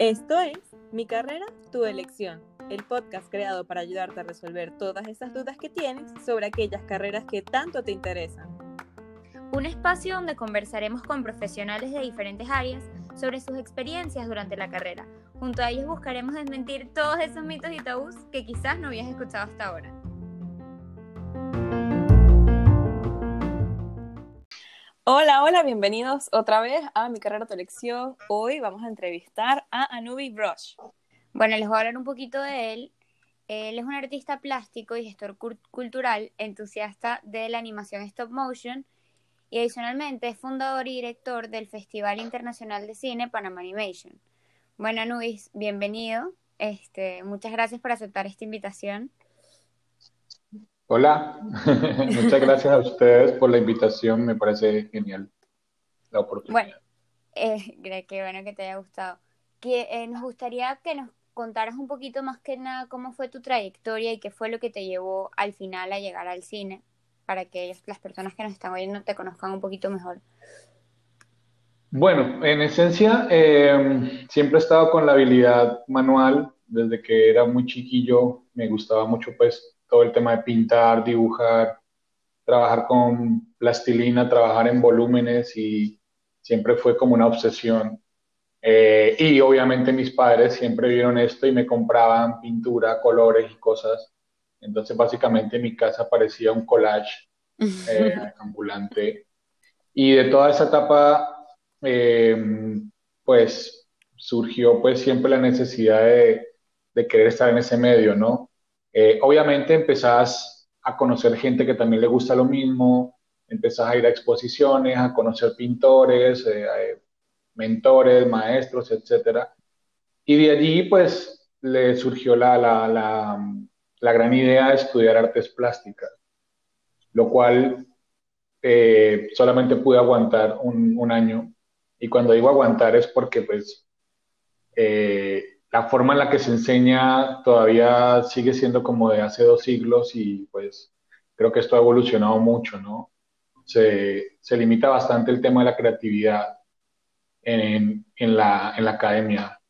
Esto es Mi carrera, tu elección, el podcast creado para ayudarte a resolver todas esas dudas que tienes sobre aquellas carreras que tanto te interesan. Un espacio donde conversaremos con profesionales de diferentes áreas sobre sus experiencias durante la carrera. Junto a ellos buscaremos desmentir todos esos mitos y tabús que quizás no habías escuchado hasta ahora. Hola, hola, bienvenidos otra vez a mi carrera tu elección. Hoy vamos a entrevistar a Anubi Brush. Bueno, les voy a hablar un poquito de él. Él es un artista plástico y gestor cultural, entusiasta de la animación stop motion y adicionalmente es fundador y director del Festival Internacional de Cine Panama Animation. Bueno, Anubis, bienvenido. Este, muchas gracias por aceptar esta invitación. Hola, muchas gracias a ustedes por la invitación, me parece genial la oportunidad. Bueno, eh, qué bueno que te haya gustado. Que, eh, nos gustaría que nos contaras un poquito más que nada cómo fue tu trayectoria y qué fue lo que te llevó al final a llegar al cine, para que las personas que nos están oyendo te conozcan un poquito mejor. Bueno, en esencia, eh, siempre he estado con la habilidad manual, desde que era muy chiquillo, me gustaba mucho pues todo el tema de pintar, dibujar, trabajar con plastilina, trabajar en volúmenes y siempre fue como una obsesión. Eh, y obviamente mis padres siempre vieron esto y me compraban pintura, colores y cosas. Entonces básicamente mi casa parecía un collage eh, ambulante. Y de toda esa etapa, eh, pues surgió pues siempre la necesidad de, de querer estar en ese medio, ¿no? Eh, obviamente empezás a conocer gente que también le gusta lo mismo, empezás a ir a exposiciones, a conocer pintores, eh, eh, mentores, maestros, etc. Y de allí pues le surgió la, la, la, gran idea de estudiar artes plásticas, lo cual solamente pude aguantar un, un, año. Y cuando digo aguantar es porque pues la forma en la que se enseña todavía sigue siendo como de hace dos siglos y pues creo que esto ha evolucionado mucho, ¿no? Se, se limita bastante el tema de la creatividad en, en, la, en la, academia.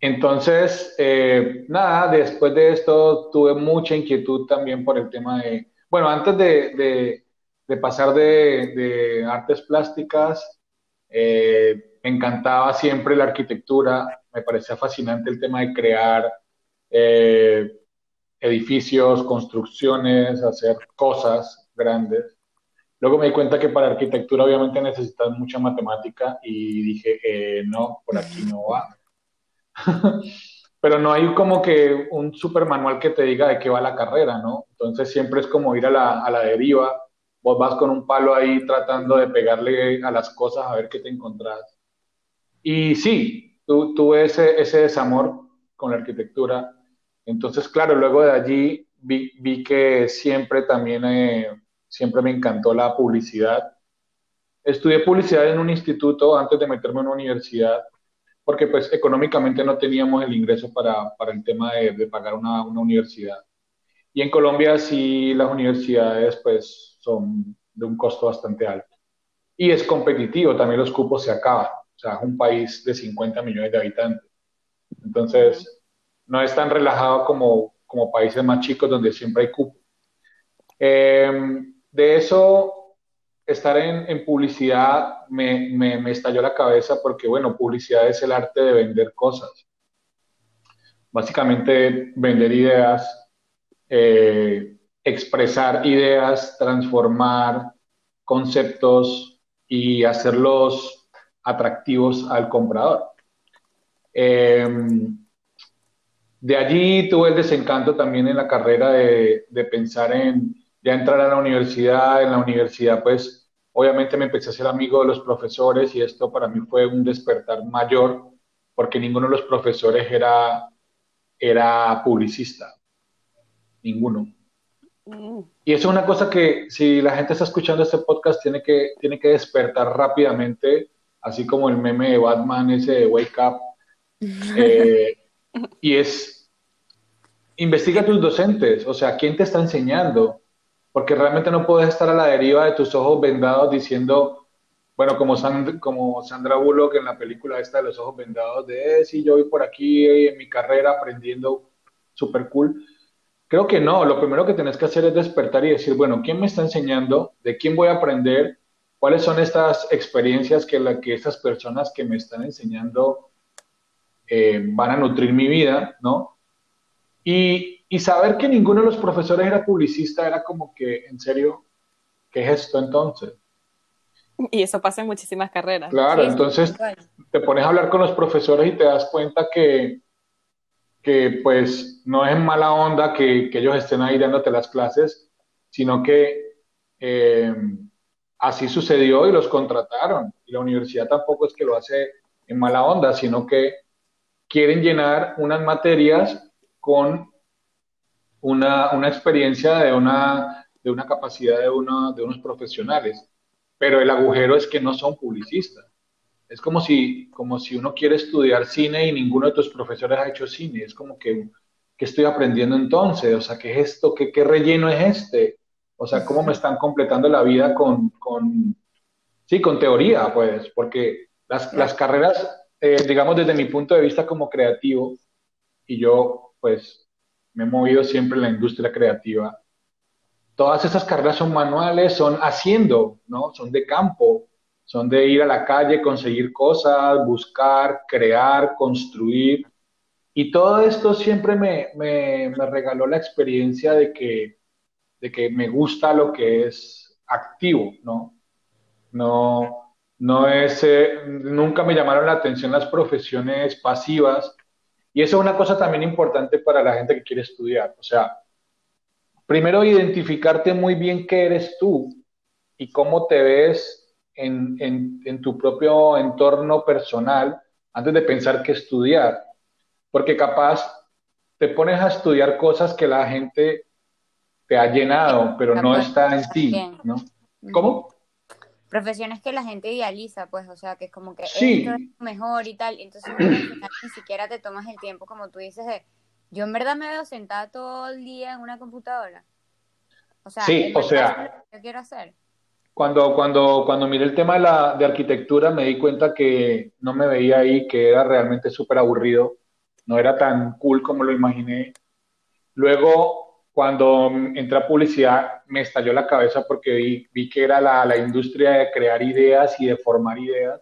Entonces, eh, nada, después de esto tuve mucha inquietud también por el tema de, bueno, antes de, de, de pasar de, artes plásticas, eh, me encantaba siempre la arquitectura, me parecía fascinante el tema de crear eh, edificios, construcciones, hacer cosas grandes. Luego me di cuenta que para arquitectura obviamente necesitas mucha matemática y dije, eh, no, por aquí no va. Pero no hay como que un super manual que te diga de qué va la carrera, ¿no? Entonces siempre es como ir a la, a la deriva. Vos vas con un palo ahí tratando de pegarle a las cosas a ver qué te encontrás. Y sí, tuve ese, ese desamor con la arquitectura. Entonces, claro, luego de allí vi, vi que siempre también, eh, siempre me encantó la publicidad. Estudié publicidad en un instituto antes de meterme en una universidad, porque pues económicamente no teníamos el ingreso para, para el tema de, de pagar una, una, universidad. Y en Colombia sí las universidades pues son de un costo bastante alto. Y es competitivo, también los cupos se acaban. O sea, es un país de 50 millones de habitantes. Entonces, no es tan relajado como, como países más chicos donde siempre hay cupo. Em, de eso, estar en, en publicidad me, me, me, estalló la cabeza porque, bueno, publicidad es el arte de vender cosas. Básicamente, vender ideas, eh, expresar ideas, transformar conceptos y hacerlos atractivos al comprador. Em, de allí tuve el desencanto también en la carrera de, pensar en ya entrar a la universidad. En la universidad, pues, obviamente me empecé a ser amigo de los profesores y esto para mí fue un despertar mayor porque ninguno de los profesores era, era publicista. Ninguno. Mm. Y eso es una cosa que si la gente está escuchando este podcast tiene que, tiene que despertar rápidamente así como el meme de Batman ese de Wake Up. Eh, y es, investiga tus docentes, o sea, ¿quién te está enseñando? porque realmente no puedes estar a la deriva de tus ojos vendados diciendo, bueno, como, como Sandra Bullock en la película esta de los ojos vendados, de, eh, sí, yo voy por aquí en mi carrera aprendiendo súper cool. Creo que no, lo primero que tienes que hacer es despertar y decir, bueno, ¿quién me está enseñando? ¿De quién voy a aprender? ¿Cuáles son estas experiencias que, la, que estas personas que me están enseñando eh, van a nutrir mi vida, ¿no? Y, y, saber que ninguno de los profesores era publicista era como que, en serio, ¿qué es esto entonces? Y eso pasa en muchísimas carreras. Claro, entonces te pones a hablar con los profesores y te das cuenta que, que pues no es mala onda que, que ellos estén ahí dándote las clases, sino que eh, así sucedió y los contrataron. Y la universidad tampoco es que lo hace en mala onda, sino que quieren llenar unas materias con una, una experiencia de una, de una capacidad de, uno, de unos profesionales. Pero el agujero es que no son publicistas. Es como si, como si uno quiere estudiar cine y ninguno de tus profesores ha hecho cine. Es como que, ¿qué estoy aprendiendo entonces? O sea, ¿qué es esto? ¿Qué, qué relleno es este? O sea, ¿cómo me están completando la vida con, con sí, con teoría, pues? Porque las, las carreras, eh, digamos, desde mi punto de vista como creativo, y yo, pues, me he movido siempre en la industria creativa, todas esas carreras son manuales, son haciendo, ¿no? Son de campo, son de ir a la calle, conseguir cosas, buscar, crear, construir. Y todo esto siempre me, me, regaló la experiencia de que, de que me gusta lo que es activo, ¿no? No, no es, eh, nunca me llamaron la atención las profesiones pasivas. Y eso es una cosa también importante para la gente que quiere estudiar. O sea, primero identificarte muy bien qué eres tú y cómo te ves en, tu propio entorno personal antes de pensar que estudiar. Porque capaz te pones a estudiar cosas que la gente te ha llenado, pero no está en ti, ¿no? ¿Cómo? Profesiones que la gente idealiza, pues, o sea, que es como que esto es mejor y tal, entonces ni siquiera te tomas el tiempo, como tú dices, de, yo en verdad me veo sentada todo el día en una computadora. O sea, sí, o sea, ¿qué quiero hacer? Cuando, cuando, cuando miré el tema de, la, de arquitectura me di cuenta que no me veía ahí, que era realmente súper aburrido, no era tan cool como lo imaginé. Luego, cuando entré a publicidad, me estalló la cabeza porque vi, vi que era la, la industria de crear ideas y de formar ideas.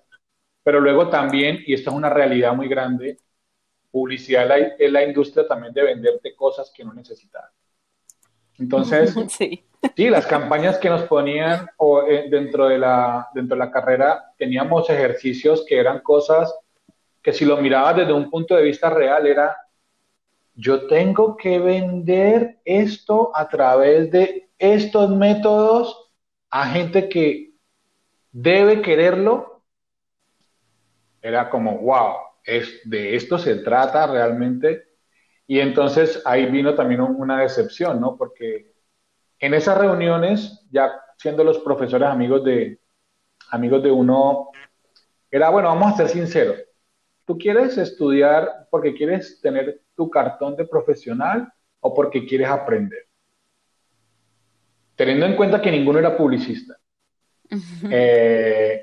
Pero luego también, y esto es una realidad muy grande, publicidad es la, es la industria también de venderte cosas que no necesitas. Entonces, sí. Sí, las campañas que nos ponían o, eh, dentro, de la, dentro de la carrera teníamos ejercicios que eran cosas que si lo mirabas desde un punto de vista real era, yo tengo que vender esto a través de estos métodos a gente que debe quererlo. Era como, wow, es, de esto se trata realmente. Y entonces ahí vino también una decepción, ¿no? Porque en esas reuniones, ya siendo los profesores amigos de, amigos de uno, era, bueno, vamos a ser sinceros, ¿tú quieres estudiar porque quieres tener tu cartón de profesional o porque quieres aprender? Teniendo en cuenta que ninguno era publicista. Eh,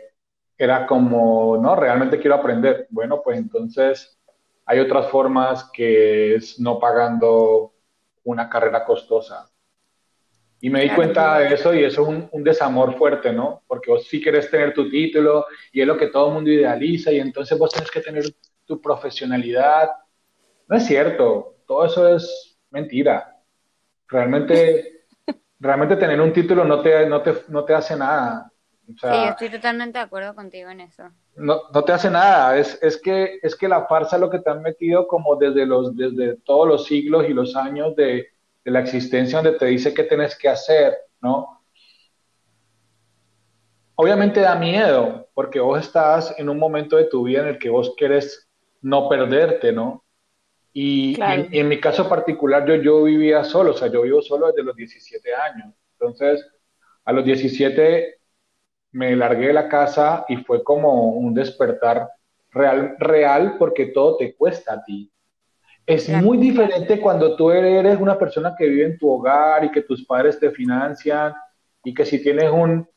era como, no, realmente quiero aprender. Bueno, pues entonces hay otras formas que es no pagando una carrera costosa, y me di cuenta de eso y eso es un, desamor fuerte, ¿no? Porque vos sí querés tener tu título y es lo que todo el mundo idealiza y entonces vos tenés que tener tu profesionalidad. No es cierto, todo eso es mentira. Realmente, realmente tener un título no te, no te, no te hace nada. sí, estoy totalmente de acuerdo contigo en eso. No, no te hace nada, es, es, que, es que la farsa es lo que te han metido como desde, los, desde todos los siglos y los años de de la existencia donde te dice qué tienes que hacer, ¿no? Obviamente da miedo, porque vos estás en un momento de tu vida en el que vos quieres no perderte, ¿no? Y, en, mi caso particular, yo, yo vivía solo, o sea, yo vivo solo desde los 17 años. Entonces, a los 17 me largué de la casa y fue como un despertar real, real porque todo te cuesta a ti. Es muy diferente cuando tú eres una persona que vive en tu hogar y que tus padres te financian y que si tienes un,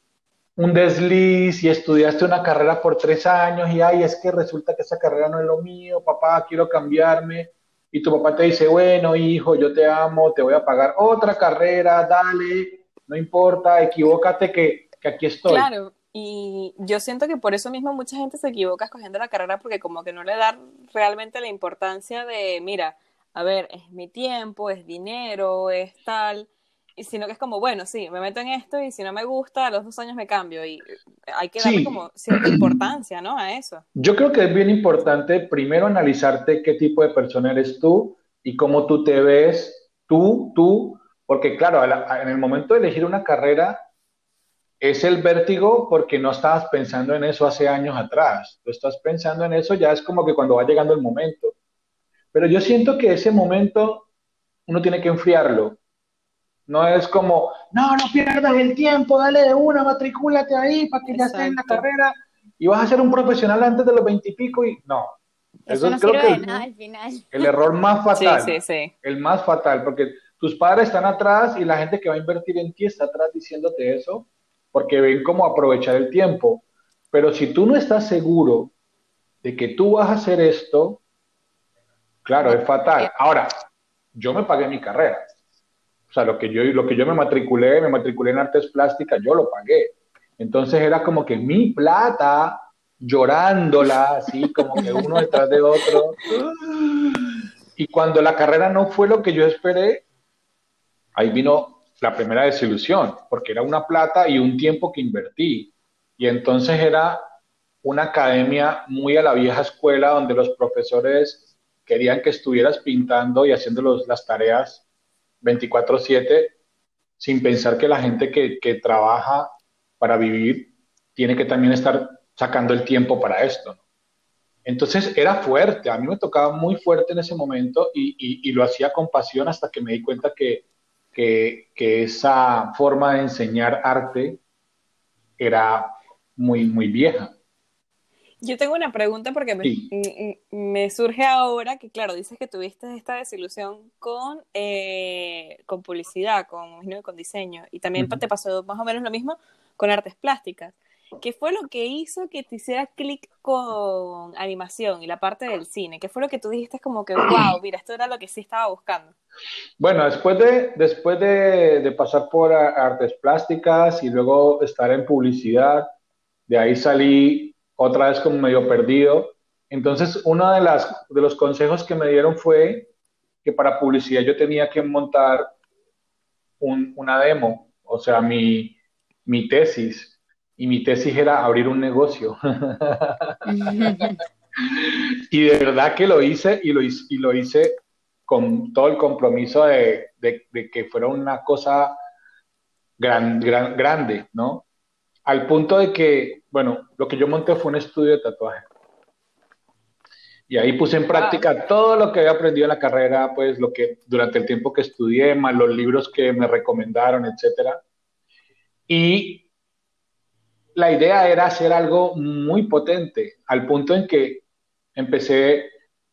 un desliz y estudiaste una carrera por tres años y ay, es que resulta que esa carrera no es lo mío, papá, quiero cambiarme. Y tu papá te dice, bueno, hijo, yo te amo, te voy a pagar otra carrera, dale, no importa, equivócate que, que aquí estoy. Claro, y yo siento que por eso mismo mucha gente se equivoca escogiendo la carrera porque como que no le da realmente la importancia de, mira, a ver, es mi tiempo, es dinero, es tal, y sino que es como, bueno, sí, me meto en esto y si no me gusta, a los dos años me cambio y hay que darle como cierta importancia, ¿no? A eso. Yo creo que es bien importante primero analizarte qué tipo de persona eres tú y cómo tú te ves, tú, tú, porque claro, en el momento de elegir una carrera, es el vértigo porque no estabas pensando en eso hace años atrás. Tú estás pensando en eso ya es como que cuando va llegando el momento. Pero yo siento que ese momento uno tiene que enfriarlo. No es como, no, no pierdas el tiempo, dale de una, matricúlate ahí para que ya estés en la carrera y vas a ser un profesional antes de los veintipico y, no. Eso, no creo que nada al final. El error más fatal. Sí, sí, sí. El más fatal, porque tus padres están atrás y la gente que va a invertir en ti está atrás diciéndote eso porque ven cómo aprovechar el tiempo. Pero si tú no estás seguro de que tú vas a hacer esto, claro, es fatal. Ahora, yo me pagué mi carrera. O sea, lo que yo, lo que yo me matriculé, me matriculé en artes plásticas, yo lo pagué. Entonces era como que mi plata, llorándola, así como que uno detrás de otro. Y cuando la carrera no fue lo que yo esperé, ahí vino la primera desilusión, porque era una plata y un tiempo que invertí. Y entonces era una academia muy a la vieja escuela donde los profesores querían que estuvieras pintando y haciendo las tareas 24/7 sin pensar que la gente que, trabaja para vivir tiene que también estar sacando el tiempo para esto. Entonces era fuerte, a mí me tocaba muy fuerte en ese momento y, y lo hacía con pasión hasta que me di cuenta que que, esa forma de enseñar arte era muy, muy vieja. Yo tengo una pregunta porque me, surge ahora que, claro, dices que tuviste esta desilusión con, eh, con publicidad, con, con diseño, y también te pasó más o menos lo mismo con artes plásticas. ¿Qué fue lo que hizo que te hiciera clic con animación y la parte del cine? ¿Qué fue lo que tú dijiste como que, wow, mira, esto era lo que sí estaba buscando? Bueno, después de, después de, pasar por artes plásticas y luego estar en publicidad, de ahí salí otra vez como medio perdido. Entonces, uno de, las, de los consejos que me dieron fue que para publicidad yo tenía que montar una demo, o sea, mi, mi tesis y mi tesis era abrir un negocio. y de verdad que lo hice y lo hice, y lo hice con todo el compromiso de, que fuera una cosa gran, gran, grande, ¿no? Al punto de que, bueno, lo que yo monté fue un estudio de tatuaje. Y ahí puse en práctica todo lo que había aprendido en la carrera, pues lo que durante el tiempo que estudié, más los libros que me recomendaron, etcétera. Y la idea era hacer algo muy potente, al punto en que empecé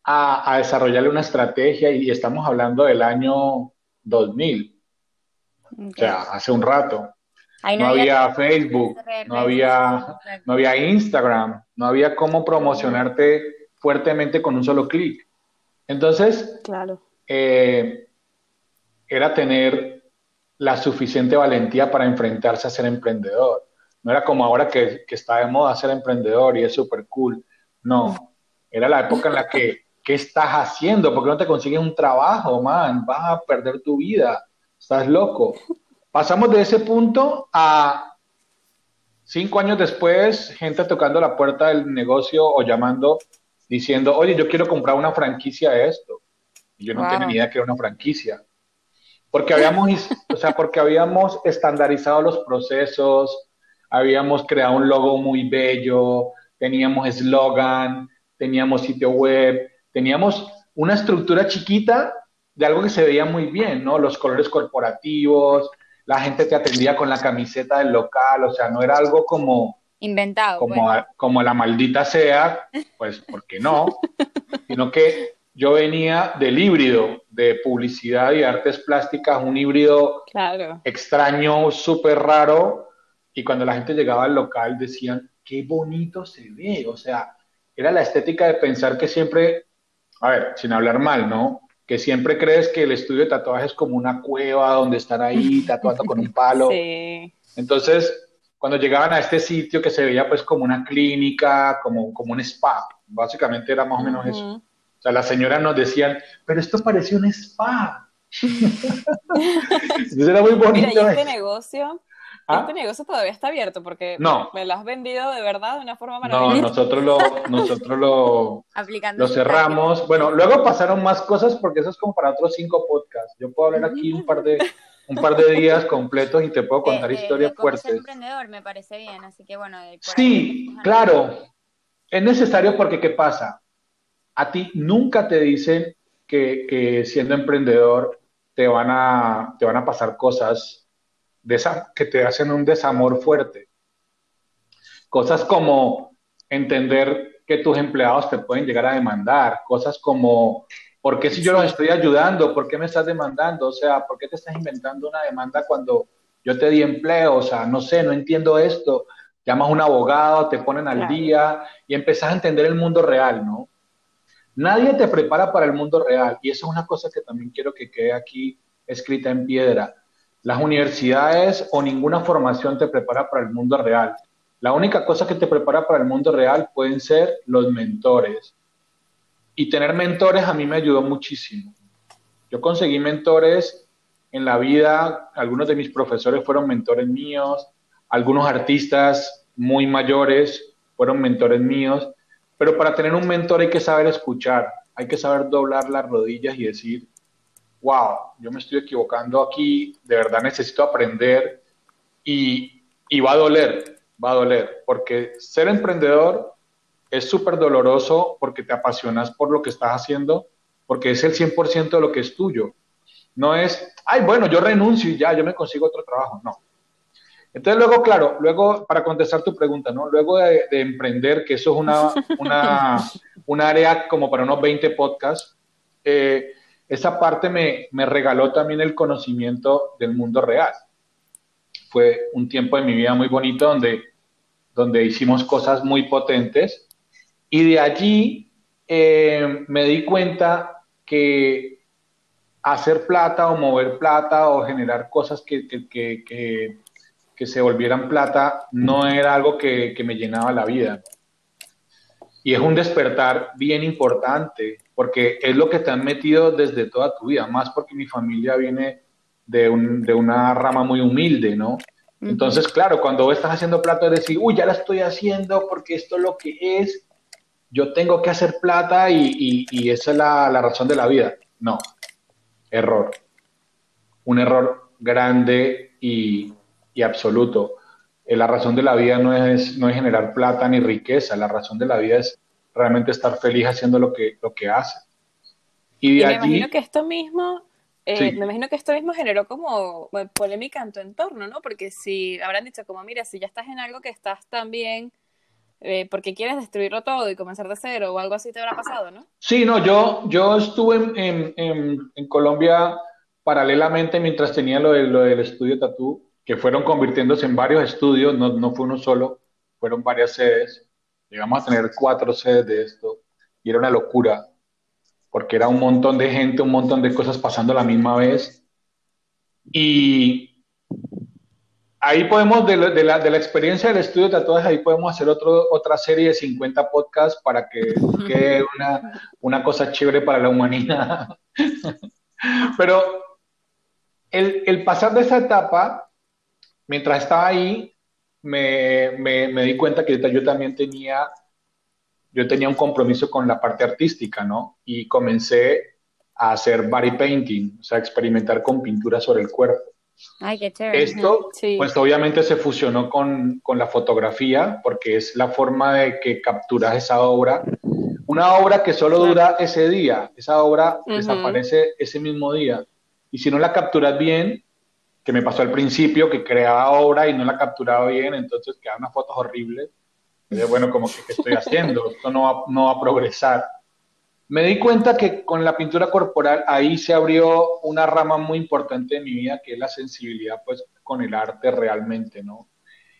a, desarrollarle una estrategia y estamos hablando del año 2000, o sea, hace un rato. no, había, Facebook, no había, no había Instagram, no había cómo promocionarte fuertemente con un solo clic. Entonces, claro. Eh, era tener la suficiente valentía para enfrentarse a ser emprendedor. No era como ahora que, está de moda ser emprendedor y es súper cool. No, era la época en la que, ¿qué estás haciendo? ¿Por qué no te consigues un trabajo, man? Vas a perder tu vida. Estás loco. Pasamos de ese punto a cinco años después, gente tocando la puerta del negocio o llamando diciendo, oye, yo quiero comprar una franquicia de esto. Y yo no tenía ni idea que era una franquicia. Porque habíamos, o sea, porque habíamos estandarizado los procesos, habíamos creado un logo muy bello, teníamos eslogan, teníamos sitio web, teníamos una estructura chiquita de algo que se veía muy bien, ¿no? Los colores corporativos, la gente te atendía con la camiseta del local, o sea, no era algo como... Inventado. Como, como la maldita sea, pues, ¿por qué no? Sino que yo venía del híbrido de publicidad y artes plásticas, un híbrido extraño, súper raro, y cuando la gente llegaba al local decían, qué bonito se ve, o sea, era la estética de pensar que siempre, a ver, sin hablar mal, ¿no? Que siempre crees que el estudio de tatuaje es como una cueva donde están ahí tatuando con un palo. Sí. Entonces, cuando llegaban a este sitio que se veía pues como una clínica, como, como un spa, básicamente era más o menos eso. O sea, las señoras nos decían, pero esto parece un spa. Entonces era muy bonito. Mira, este negocio ¿Ah? Este negocio todavía está abierto porque me lo has vendido de verdad de una forma maravillosa. No, nosotros lo, nosotros lo, lo cerramos. Bueno, luego pasaron más cosas porque eso es como para otros cinco podcasts. Yo puedo hablar aquí un par de, un par de días completos y te puedo contar historias fuertes. Ser emprendedor me parece bien, así que bueno. Sí, claro. Es necesario porque ¿qué pasa? A ti nunca te dicen que, que siendo emprendedor te van a, te van a pasar cosas que te hacen un desamor fuerte. Cosas como entender que tus empleados te pueden llegar a demandar, cosas como, ¿por qué si yo los estoy ayudando? ¿Por qué me estás demandando? O sea, ¿por qué te estás inventando una demanda cuando yo te di empleo? O sea, no sé, no entiendo esto. Llamas a un abogado, te ponen al día y empezás a entender el mundo real, ¿no? Nadie te prepara para el mundo real y eso es una cosa que también quiero que quede aquí escrita en piedra. Las universidades o ninguna formación te prepara para el mundo real. La única cosa que te prepara para el mundo real pueden ser los mentores. Y tener mentores a mí me ayudó muchísimo. Yo conseguí mentores en la vida, algunos de mis profesores fueron mentores míos, algunos artistas muy mayores fueron mentores míos, pero para tener un mentor hay que saber escuchar, hay que saber doblar las rodillas y decir, wow, yo me estoy equivocando aquí, de verdad necesito aprender y, y va a doler, va a doler, porque ser emprendedor es súper doloroso porque te apasionas por lo que estás haciendo, porque es el 100% de lo que es tuyo. No es, ay, bueno, yo renuncio y ya, yo me consigo otro trabajo. No. Entonces luego, claro, luego, para contestar tu pregunta, ¿no? Luego de, emprender, que eso es una, una, una, área como para unos 20 podcasts, eh, esa parte me, regaló también el conocimiento del mundo real. Fue un tiempo de mi vida muy bonito donde, donde hicimos cosas muy potentes y de allí eh, me di cuenta que hacer plata o mover plata o generar cosas que, que, se volvieran plata no era algo que, que me llenaba la vida. Y es un despertar bien importante porque es lo que te han metido desde toda tu vida, más porque mi familia viene de, una rama muy humilde, ¿no? Entonces, claro, cuando estás haciendo plata, decir, uy, ya la estoy haciendo porque esto es lo que es, yo tengo que hacer plata y, esa es la, razón de la vida. No, error. Un error grande y, absoluto. Eh, la razón de la vida no es, no es generar plata ni riqueza, la razón de la vida es realmente estar feliz haciendo lo que, lo que hace. Y, me imagino que esto mismo, eh, me imagino que esto mismo generó como polémica en tu entorno, ¿no? Porque si habrán dicho como, mira, si ya estás en algo que estás tan bien, eh, porque quieres destruirlo todo y comenzar de cero o algo así te habrá pasado, ¿no? Sí, no, yo, yo estuve en, en, en Colombia paralelamente mientras tenía lo, de, lo del estudio Tatú, que fueron convirtiéndose en varios estudios, no, no fue uno solo, fueron varias sedes. Llegamos a tener cuatro sedes de esto y era una locura, porque era un montón de gente, un montón de cosas pasando a la misma vez. Y ahí podemos, de, la, de la, experiencia del estudio de tatuajes, ahí podemos hacer otro, otra serie de 50 podcasts para que quede una, una cosa chévere para la humanidad. Pero el, el pasar de esa etapa, mientras estaba ahí, me, me, di cuenta que yo también tenía, yo tenía un compromiso con la parte artística, ¿no? Y comencé a hacer body painting, o sea, experimentar con pintura sobre el cuerpo. Ay, qué chévere. Esto, pues obviamente se fusionó con, con, la fotografía, porque es la forma de que capturas esa obra. Una obra que solo dura ese día, esa obra desaparece ese mismo día. Y si no la capturas bien, que me pasó al principio, que creaba obra y no la capturaba bien, entonces quedaban unas fotos horribles. Bueno, como que, ¿qué estoy haciendo? Esto no va, no va a progresar. me di cuenta que con la pintura corporal ahí se abrió una rama muy importante de mi vida, que es la sensibilidad pues con el arte realmente, ¿no?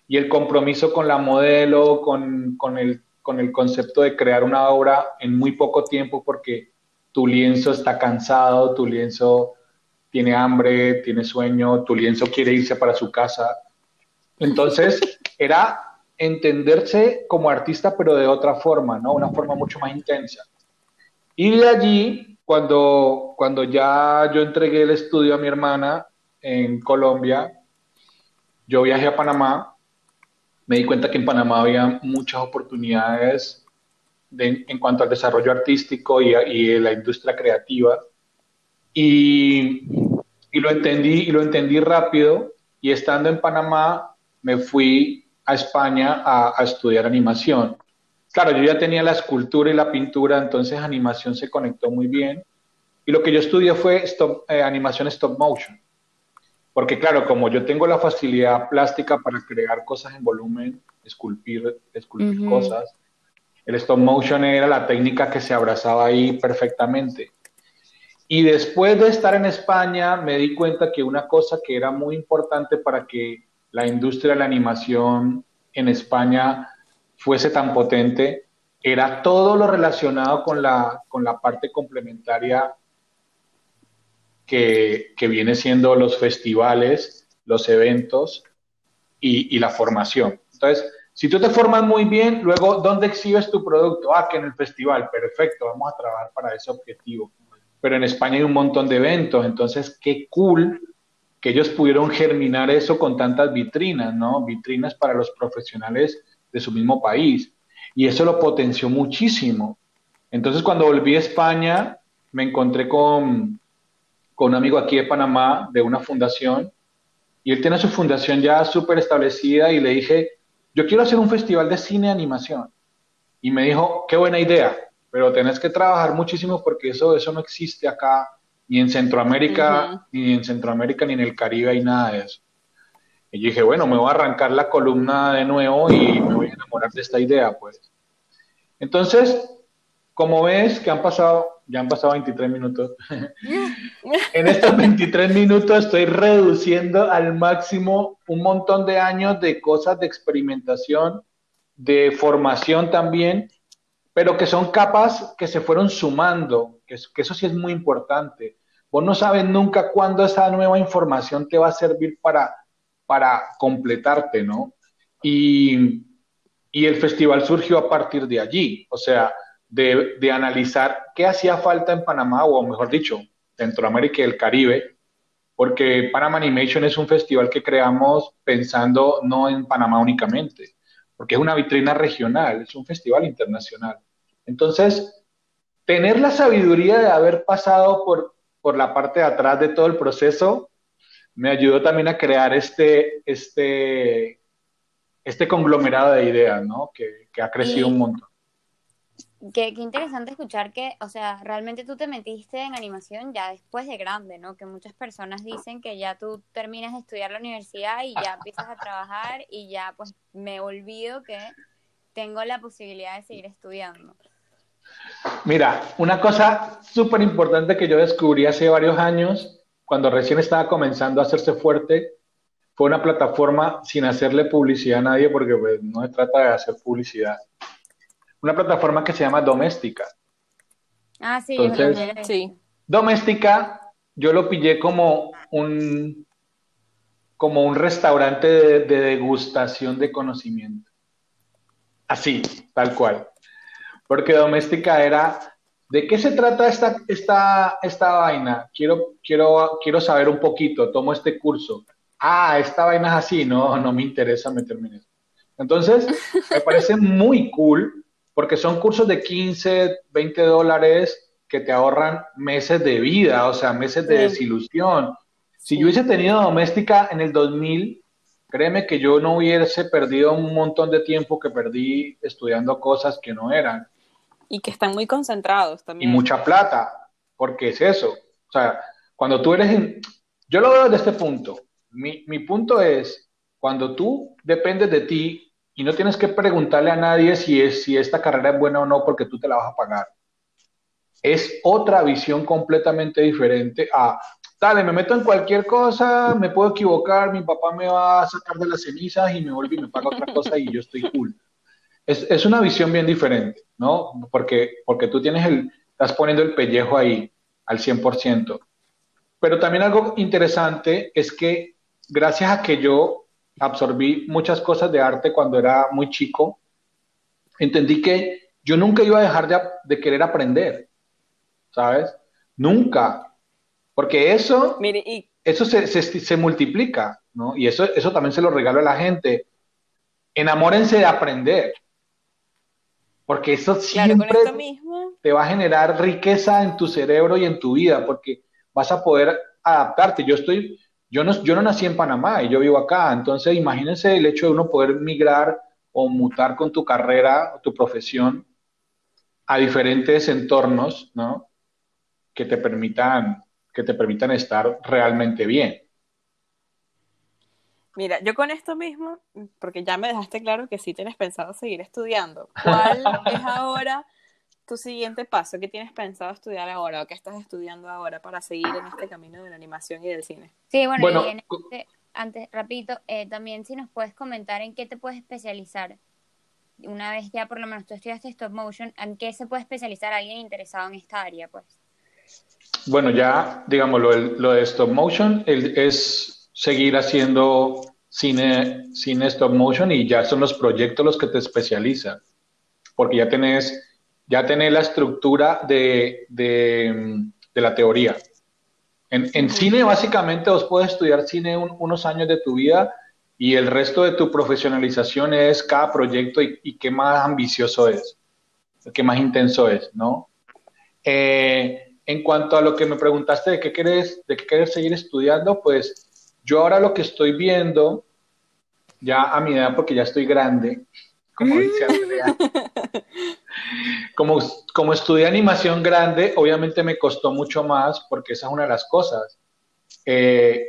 Y el compromiso con la modelo, con, con, el, con el concepto de crear una obra en muy poco tiempo, porque tu lienzo está cansado, tu lienzo tiene hambre, tiene sueño, tu lienzo quiere irse para su casa. Entonces, era entenderse como artista, pero de otra forma, ¿no? Una forma mucho más intensa. Y de allí, cuando, cuando ya yo entregué el estudio a mi hermana en Colombia, yo viajé a Panamá, me di cuenta que en Panamá había muchas oportunidades en cuanto al desarrollo artístico y, y la industria creativa. Y, y, lo entendí, y lo entendí rápido, y estando en Panamá me fui a España a, a estudiar animación. Claro, yo ya tenía la escultura y la pintura, entonces animación se conectó muy bien. Y lo que yo estudié fue eh, animación stop motion. Porque claro, como yo tengo la facilidad plástica para crear cosas en volumen, esculpir, esculpir cosas, el stop motion era la técnica que se abrazaba ahí perfectamente. Y después de estar en España, me di cuenta que una cosa que era muy importante para que la industria de la animación en España fuese tan potente era todo lo relacionado con la, con la parte complementaria que, que viene siendo los festivales, los eventos y, y, la formación. Entonces, si tú te formas muy bien, luego, ¿dónde exhibes tu producto? Ah, que en el festival, perfecto, vamos a trabajar para ese objetivo. Pero en España hay un montón de eventos, entonces, qué cool que ellos pudieron germinar eso con tantas vitrinas, ¿no? Vitrinas para los profesionales de su mismo país. Y eso lo potenció muchísimo. Entonces, cuando volví a España, me encontré con, con un amigo aquí de Panamá, de una fundación, y él tiene su fundación ya súper establecida y le dije, yo quiero hacer un festival de cine animación. Y me dijo, qué buena idea, pero tenés que trabajar muchísimo porque eso, eso no existe acá, ni en Centroamérica, ni en Centroamérica, ni en el Caribe hay nada de eso. Y yo dije, bueno, me voy a arrancar la columna de nuevo y me voy a enamorar de esta idea, pues. Entonces, como ves que han pasado, ya han pasado 23 minutos, en estos 23 minutos estoy reduciendo al máximo un montón de años de cosas de experimentación, de formación también, pero que son capas que se fueron sumando, que, que eso sí es muy importante. Vos no sabes nunca cuándo esa nueva información te va a servir para para completarte, ¿no? Y, el festival surgió a partir de allí, o sea, de, analizar qué hacía falta en Panamá, o mejor dicho, Centroamérica y el Caribe, porque Panama Animation es un festival que creamos pensando no en Panamá únicamente, porque es una vitrina regional, es un festival internacional. Entonces, tener la sabiduría de haber pasado por, por la parte de atrás de todo el proceso me ayudó también a crear este, este, este conglomerado de ideas, ¿no? Que, ha crecido un montón. Qué, qué, interesante escuchar que, o sea, realmente tú te metiste en animación ya después de grande, ¿no? Que muchas personas dicen que ya tú terminas de estudiar la universidad y ya empiezas a trabajar y ya pues me olvido que tengo la posibilidad de seguir estudiando. Mira, una cosa súper importante que yo descubrí hace varios años cuando recién estaba comenzando a hacerse fuerte, fue una plataforma sin hacerle publicidad a nadie, porque pues, no se trata de hacer publicidad. Una plataforma que se llama Doméstica. Ah, sí, sí. Doméstica, yo lo pillé como un, como un restaurante de, de degustación de conocimiento. Así, tal cual. Porque Doméstica era ¿De qué se trata esta, esta, esta vaina? Quiero, quiero, quiero saber un poquito, tomo este curso. Ah, esta vaina es así, no, no me interesa meterme en eso. Entonces, me parece muy cool porque son cursos de 15, 20 dólares que te ahorran meses de vida, o sea, meses de desilusión. Si yo hubiese tenido doméstica en el 2000, créeme que yo no hubiese perdido un montón de tiempo que perdí estudiando cosas que no eran. Y que están muy concentrados también. Y mucha plata, porque es eso. O sea, cuando tú eres... Yo lo veo desde este punto. Mi, mi punto es, cuando tú dependes de ti y no tienes que preguntarle a nadie si, es, si esta carrera es buena o no porque tú te la vas a pagar. es otra visión completamente diferente a, dale, me meto en cualquier cosa, me puedo equivocar, mi papá me va a sacar de las cenizas y me vuelve y me paga otra cosa y yo estoy cool. Es, es una visión bien diferente, ¿no? Porque, porque tú tienes el, estás poniendo el pellejo ahí al 100%. Pero también algo interesante es que gracias a que yo absorbí muchas cosas de arte cuando era muy chico, entendí que yo nunca iba a dejar de, querer aprender, ¿sabes? Nunca. Porque eso, eso se, multiplica, ¿no? Y eso, eso también se lo regalo a la gente. Enamórense de aprender. Porque eso siempre te va a generar riqueza en tu cerebro y en tu vida, porque vas a poder adaptarte. Yo estoy, yo no, yo no nací en Panamá y yo vivo acá, entonces imagínense el hecho de uno poder migrar o mutar con tu carrera o tu profesión a diferentes entornos, ¿no? Que te permitan, que te permitan estar realmente bien. Mira, yo con esto mismo, porque ya me dejaste claro que sí tienes pensado seguir estudiando. ¿Cuál es ahora tu siguiente paso? ¿Qué tienes pensado estudiar ahora o qué estás estudiando ahora para seguir en este camino de la animación y del cine? Sí, bueno, y en este, antes, rapidito, eh, también si nos puedes comentar en qué te puedes especializar. Una vez ya por lo menos tú estudiaste stop motion, ¿en qué se puede especializar alguien interesado en esta área? pues? Bueno, ya, digamos, lo, de stop motion es seguir haciendo cine, cine stop motion y ya son los proyectos los que te especializan, porque ya tenés, ya tenés la estructura de, de, de la teoría. En, cine, básicamente, vos puedes estudiar cine unos años de tu vida y el resto de tu profesionalización es cada proyecto y, qué más ambicioso es, qué más intenso es, ¿no? Eh, en cuanto a lo que me preguntaste de qué quieres, de qué quieres seguir estudiando, pues yo ahora lo que estoy viendo, ya a mi edad, porque ya estoy grande, como dice Andrea, como, como estudié animación grande, obviamente me costó mucho más porque esa es una de las cosas. Eh,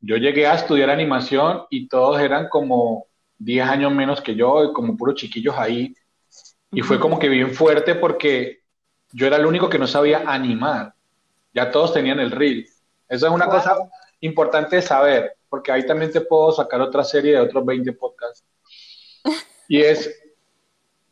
yo llegué a estudiar animación y todos eran como 10 años menos que yo, como puros chiquillos ahí. Y fue como que bien fuerte porque yo era el único que no sabía animar. Ya todos tenían el reel. Eso es una cosa importante de saber, porque ahí también te puedo sacar otra serie de otros 20 podcasts. Y es,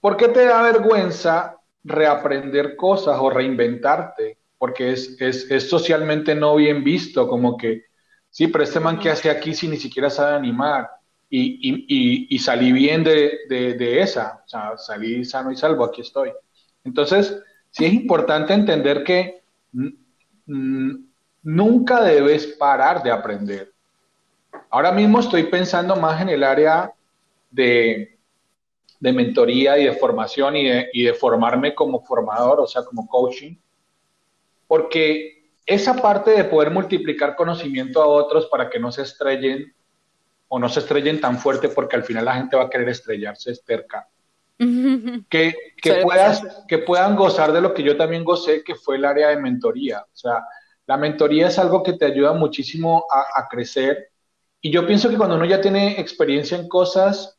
¿Por qué te da vergüenza reaprender cosas o reinventarte? Porque es, es, socialmente no bien visto, como que, sí, pero este man que hace aquí si ni siquiera sabe animar. Y, salí bien de, esa, o sea, salí sano y salvo, aquí estoy. Entonces, sí es importante entender que nunca debes parar de aprender. Ahora mismo estoy pensando más en el área de, de mentoría y de formación y de, y de formarme como formador, o sea, como coaching, porque esa parte de poder multiplicar conocimiento a otros para que no se estrellen o no se estrellen tan fuerte porque al final la gente va a querer estrellarse cerca. que, que, puedas, que puedan gozar de lo que yo también gocé, que fue el área de mentoría. O sea, la mentoría es algo que te ayuda muchísimo a, a crecer. Y yo pienso que cuando uno ya tiene experiencia en cosas,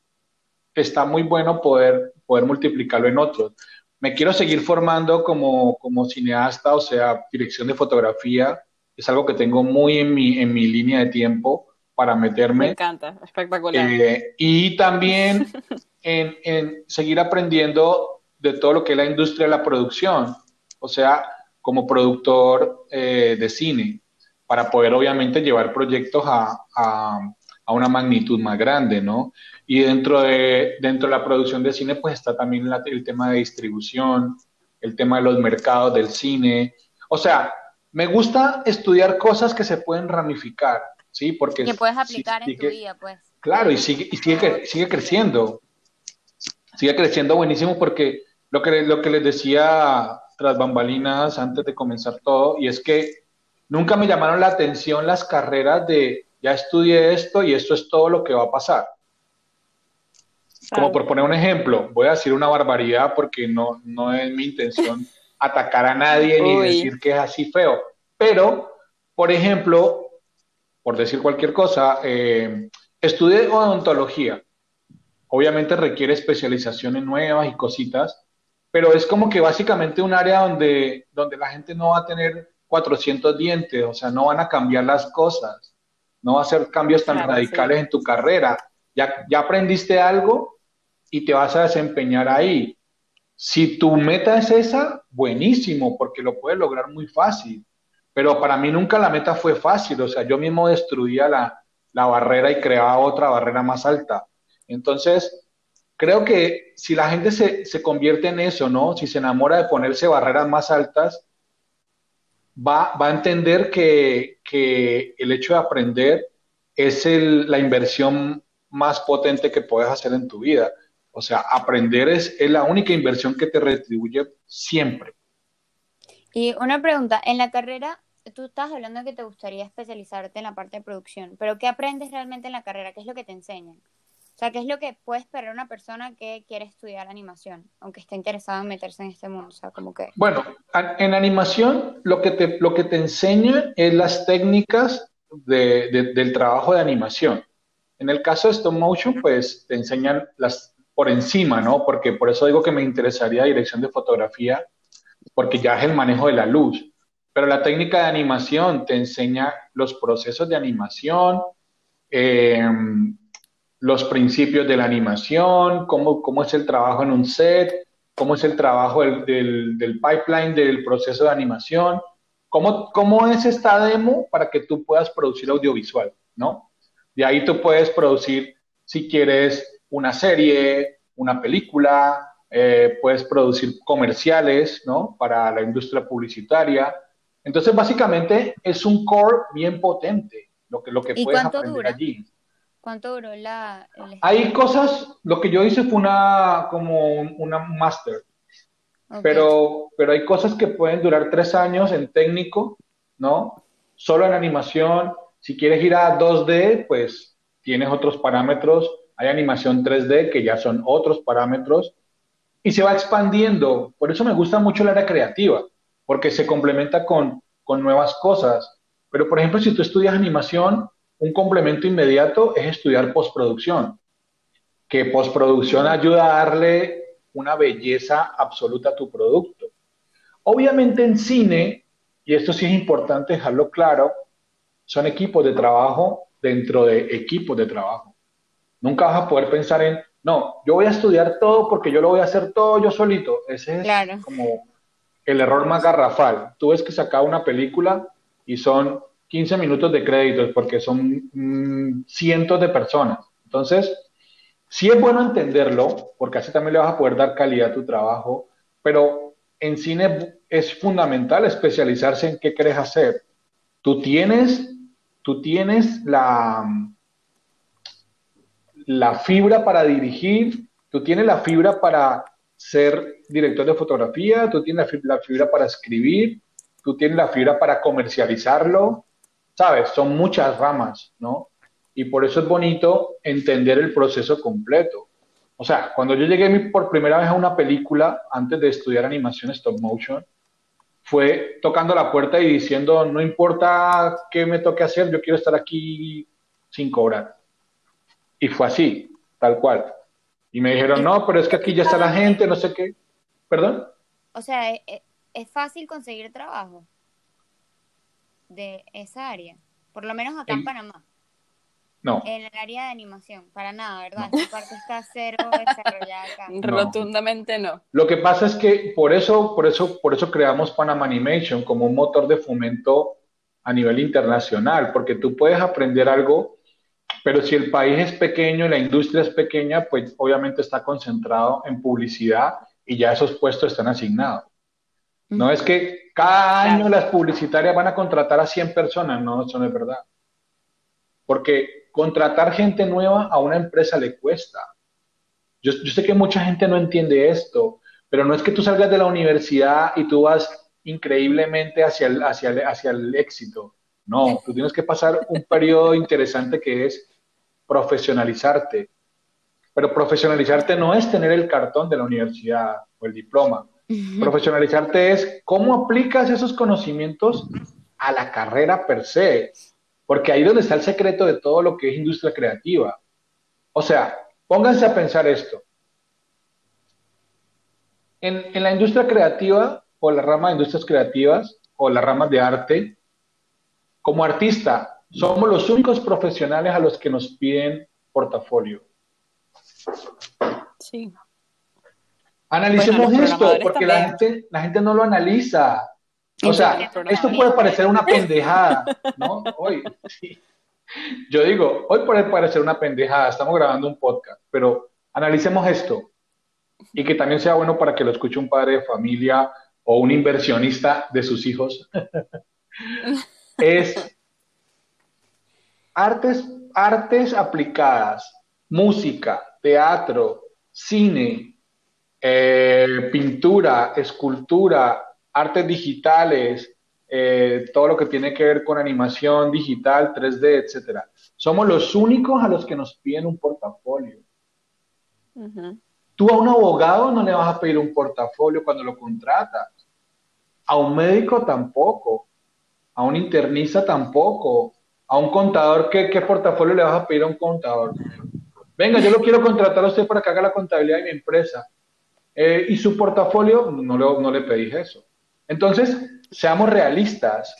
está muy bueno poder, poder multiplicarlo en otros. Me quiero seguir formando como, como cineasta, o sea, dirección de fotografía, es algo que tengo muy en mi, en mi línea de tiempo para meterme. Me encanta, espectacular. Eh, y también en, en, seguir aprendiendo de todo lo que es la industria de la producción, o sea, como productor eh, de cine, para poder obviamente llevar proyectos a, a, a, una magnitud más grande, ¿no? Y dentro de, dentro de la producción de cine, pues está también el tema de distribución, el tema de los mercados del cine. O sea, me gusta estudiar cosas que se pueden ramificar, ¿sí? Porque... Que puedes aplicar en tu vida, pues. Claro, y sigue, y sigue, sigue creciendo. Sigue creciendo buenísimo porque lo que, lo que les decía tras bambalinas antes de comenzar todo, y es que nunca me llamaron la atención las carreras de ya estudié esto y esto es todo lo que va a pasar. Como por poner un ejemplo, voy a decir una barbaridad porque no, no es mi intención atacar a nadie ni decir que es así feo. Pero, por ejemplo, por decir cualquier cosa, eh, estudié odontología. Obviamente requiere especializaciones nuevas y cositas, pero es como que básicamente un área donde, donde la gente no va a tener 400 dientes, o sea, no van a cambiar las cosas, no va a hacer cambios tan radicales en tu carrera. Ya, ya aprendiste algo y te vas a desempeñar ahí. Si tu meta es esa, buenísimo, porque lo puedes lograr muy fácil. Pero para mí nunca la meta fue fácil, o sea, yo mismo destruía la, la barrera y creaba otra barrera más alta. Entonces, creo que si la gente se, se, convierte en eso, ¿no? Si se enamora de ponerse barreras más altas, va, va a entender que, que, el hecho de aprender es el, la inversión más potente que puedes hacer en tu vida. O sea, aprender es, es la única inversión que te retribuye siempre. Y una pregunta, en la carrera tú estás hablando de que te gustaría especializarte en la parte de producción, pero ¿qué aprendes realmente en la carrera? ¿Qué es lo que te enseñan? O sea, ¿qué es lo que puede esperar una persona que quiere estudiar animación, aunque esté interesada en meterse en este mundo? O sea, como que... Bueno, en animación lo que te, lo que te enseña es las técnicas de, del trabajo de animación. En el caso de stop motion, pues te enseñan las por encima, ¿no? Porque por eso digo que me interesaría dirección de fotografía, porque ya es el manejo de la luz. Pero la técnica de animación te enseña los procesos de animación, eh, los principios de la animación, cómo, cómo es el trabajo en un set, cómo es el trabajo del, del, pipeline del proceso de animación, cómo, cómo es esta demo para que tú puedas producir audiovisual, ¿no? De ahí tú puedes producir, si quieres, una serie, una película, eh, puedes producir comerciales, ¿no? Para la industria publicitaria. Entonces, básicamente, es un core bien potente lo que, lo que puedes aprender allí. ¿Cuánto duró la...? Hay cosas, lo que yo hice fue una, como una máster, pero, pero hay cosas que pueden durar tres años en técnico, ¿no? Solo en animación. Si quieres ir a 2D, pues tienes otros parámetros. Hay animación 3D que ya son otros parámetros y se va expandiendo. Por eso me gusta mucho la área creativa, porque se complementa con, con nuevas cosas. Pero, por ejemplo, si tú estudias animación, un complemento inmediato es estudiar postproducción, que postproducción ayuda a darle una belleza absoluta a tu producto. Obviamente en cine, y esto sí es importante dejarlo claro, son equipos de trabajo dentro de equipos de trabajo. Nunca vas a poder pensar en, no, yo voy a estudiar todo porque yo lo voy a hacer todo yo solito. Ese es como el error más garrafal. Tú ves que saca una película y son 15 minutos de créditos porque son mm, cientos de personas. Entonces, sí es bueno entenderlo, porque así también le vas a poder dar calidad a tu trabajo, pero en cine es fundamental especializarse en qué quieres hacer. Tú tienes, tú tienes la, la fibra para dirigir, tú tienes la fibra para ser director de fotografía, tú tienes la fibra para escribir, tú tienes la fibra para comercializarlo, ¿sabes? Son muchas ramas, ¿no? Y por eso es bonito entender el proceso completo. O sea, cuando yo llegué por primera vez a una película, antes de estudiar animación stop motion, fue tocando la puerta y diciendo, no importa qué me toque hacer, yo quiero estar aquí sin cobrar. Y fue así, tal cual. Y me dijeron, no, pero es que aquí ya está la gente, no sé qué. ¿Perdón? O sea, ¿e-, e-, ¿es fácil conseguir trabajo? De esa área, por lo menos acá en, Panamá. No. En el área de animación, para nada, ¿verdad? Esta parte está cero desarrollada acá. Rotundamente no. Lo que pasa es que por eso, por eso, por eso creamos Panama Animation como un motor de fomento a nivel internacional, porque tú puedes aprender algo, pero si el país es pequeño y la industria es pequeña, pues obviamente está concentrado en publicidad y ya esos puestos están asignados. No es que cada año las publicitarias van a contratar a 100 personas, no, eso no es verdad. Porque contratar gente nueva a una empresa le cuesta. Yo, sé que mucha gente no entiende esto, pero no es que tú salgas de la universidad y tú vas increíblemente hacia el, hacia hacia el éxito. No, tú tienes que pasar un periodo interesante que es profesionalizarte. Pero profesionalizarte no es tener el cartón de la universidad o el diploma. Profesionalizarte es cómo aplicas esos conocimientos a la carrera per se, porque ahí es donde está el secreto de todo lo que es industria creativa. O sea, pónganse a pensar esto. en, la industria creativa o la rama de industrias creativas o las ramas de arte, como artista, somos los únicos profesionales a los que nos piden portafolio. Sí. Analicemos esto, porque la gente, la gente no lo analiza. O sea, esto puede parecer una pendejada, ¿no? Hoy, Yo digo, hoy puede parecer una pendejada, estamos grabando un podcast, pero analicemos esto y que también sea bueno para que lo escuche un padre de familia o un inversionista de sus hijos. es artes, artes aplicadas, música, teatro, cine, eh, pintura, escultura, artes digitales, eh, todo lo que tiene que ver con animación digital, 3D, etcétera. Somos los únicos a los que nos piden un portafolio. Tú a un abogado no le vas a pedir un portafolio cuando lo contratas. A un médico tampoco. A un internista tampoco. A un contador, ¿qué, qué portafolio le vas a pedir a un contador? Venga, yo lo quiero contratar a usted para que haga la contabilidad de mi empresa. Eh, y su portafolio, no, no le pedí eso. Entonces, seamos realistas.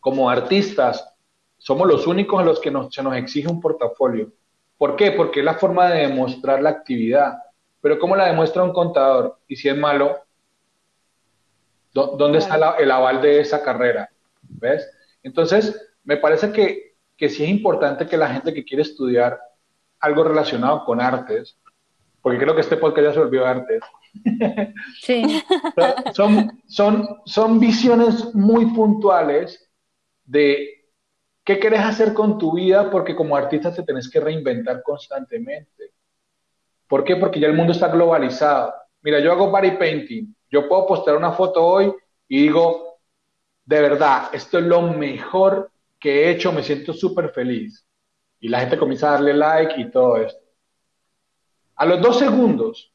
Como artistas, somos los únicos a los que se nos exige un portafolio. ¿Por qué? Porque es la forma de demostrar la actividad. Pero ¿cómo la demuestra un contador? Y si es malo, ¿dónde está el aval de esa carrera? ¿Ves? Entonces, me parece que, que sí es importante que la gente que quiere estudiar algo relacionado con artes, porque creo que este podcast ya se volvió artes, Sí. son, son, son visiones muy puntuales de qué querés hacer con tu vida, porque como artista te tenés que reinventar constantemente. ¿Por qué? Porque ya el mundo está globalizado. Mira, yo hago body painting. Yo puedo postar una foto hoy y digo, de verdad, esto es lo mejor que he hecho, me siento súper feliz. Y la gente comienza a darle like y todo esto. A los dos segundos,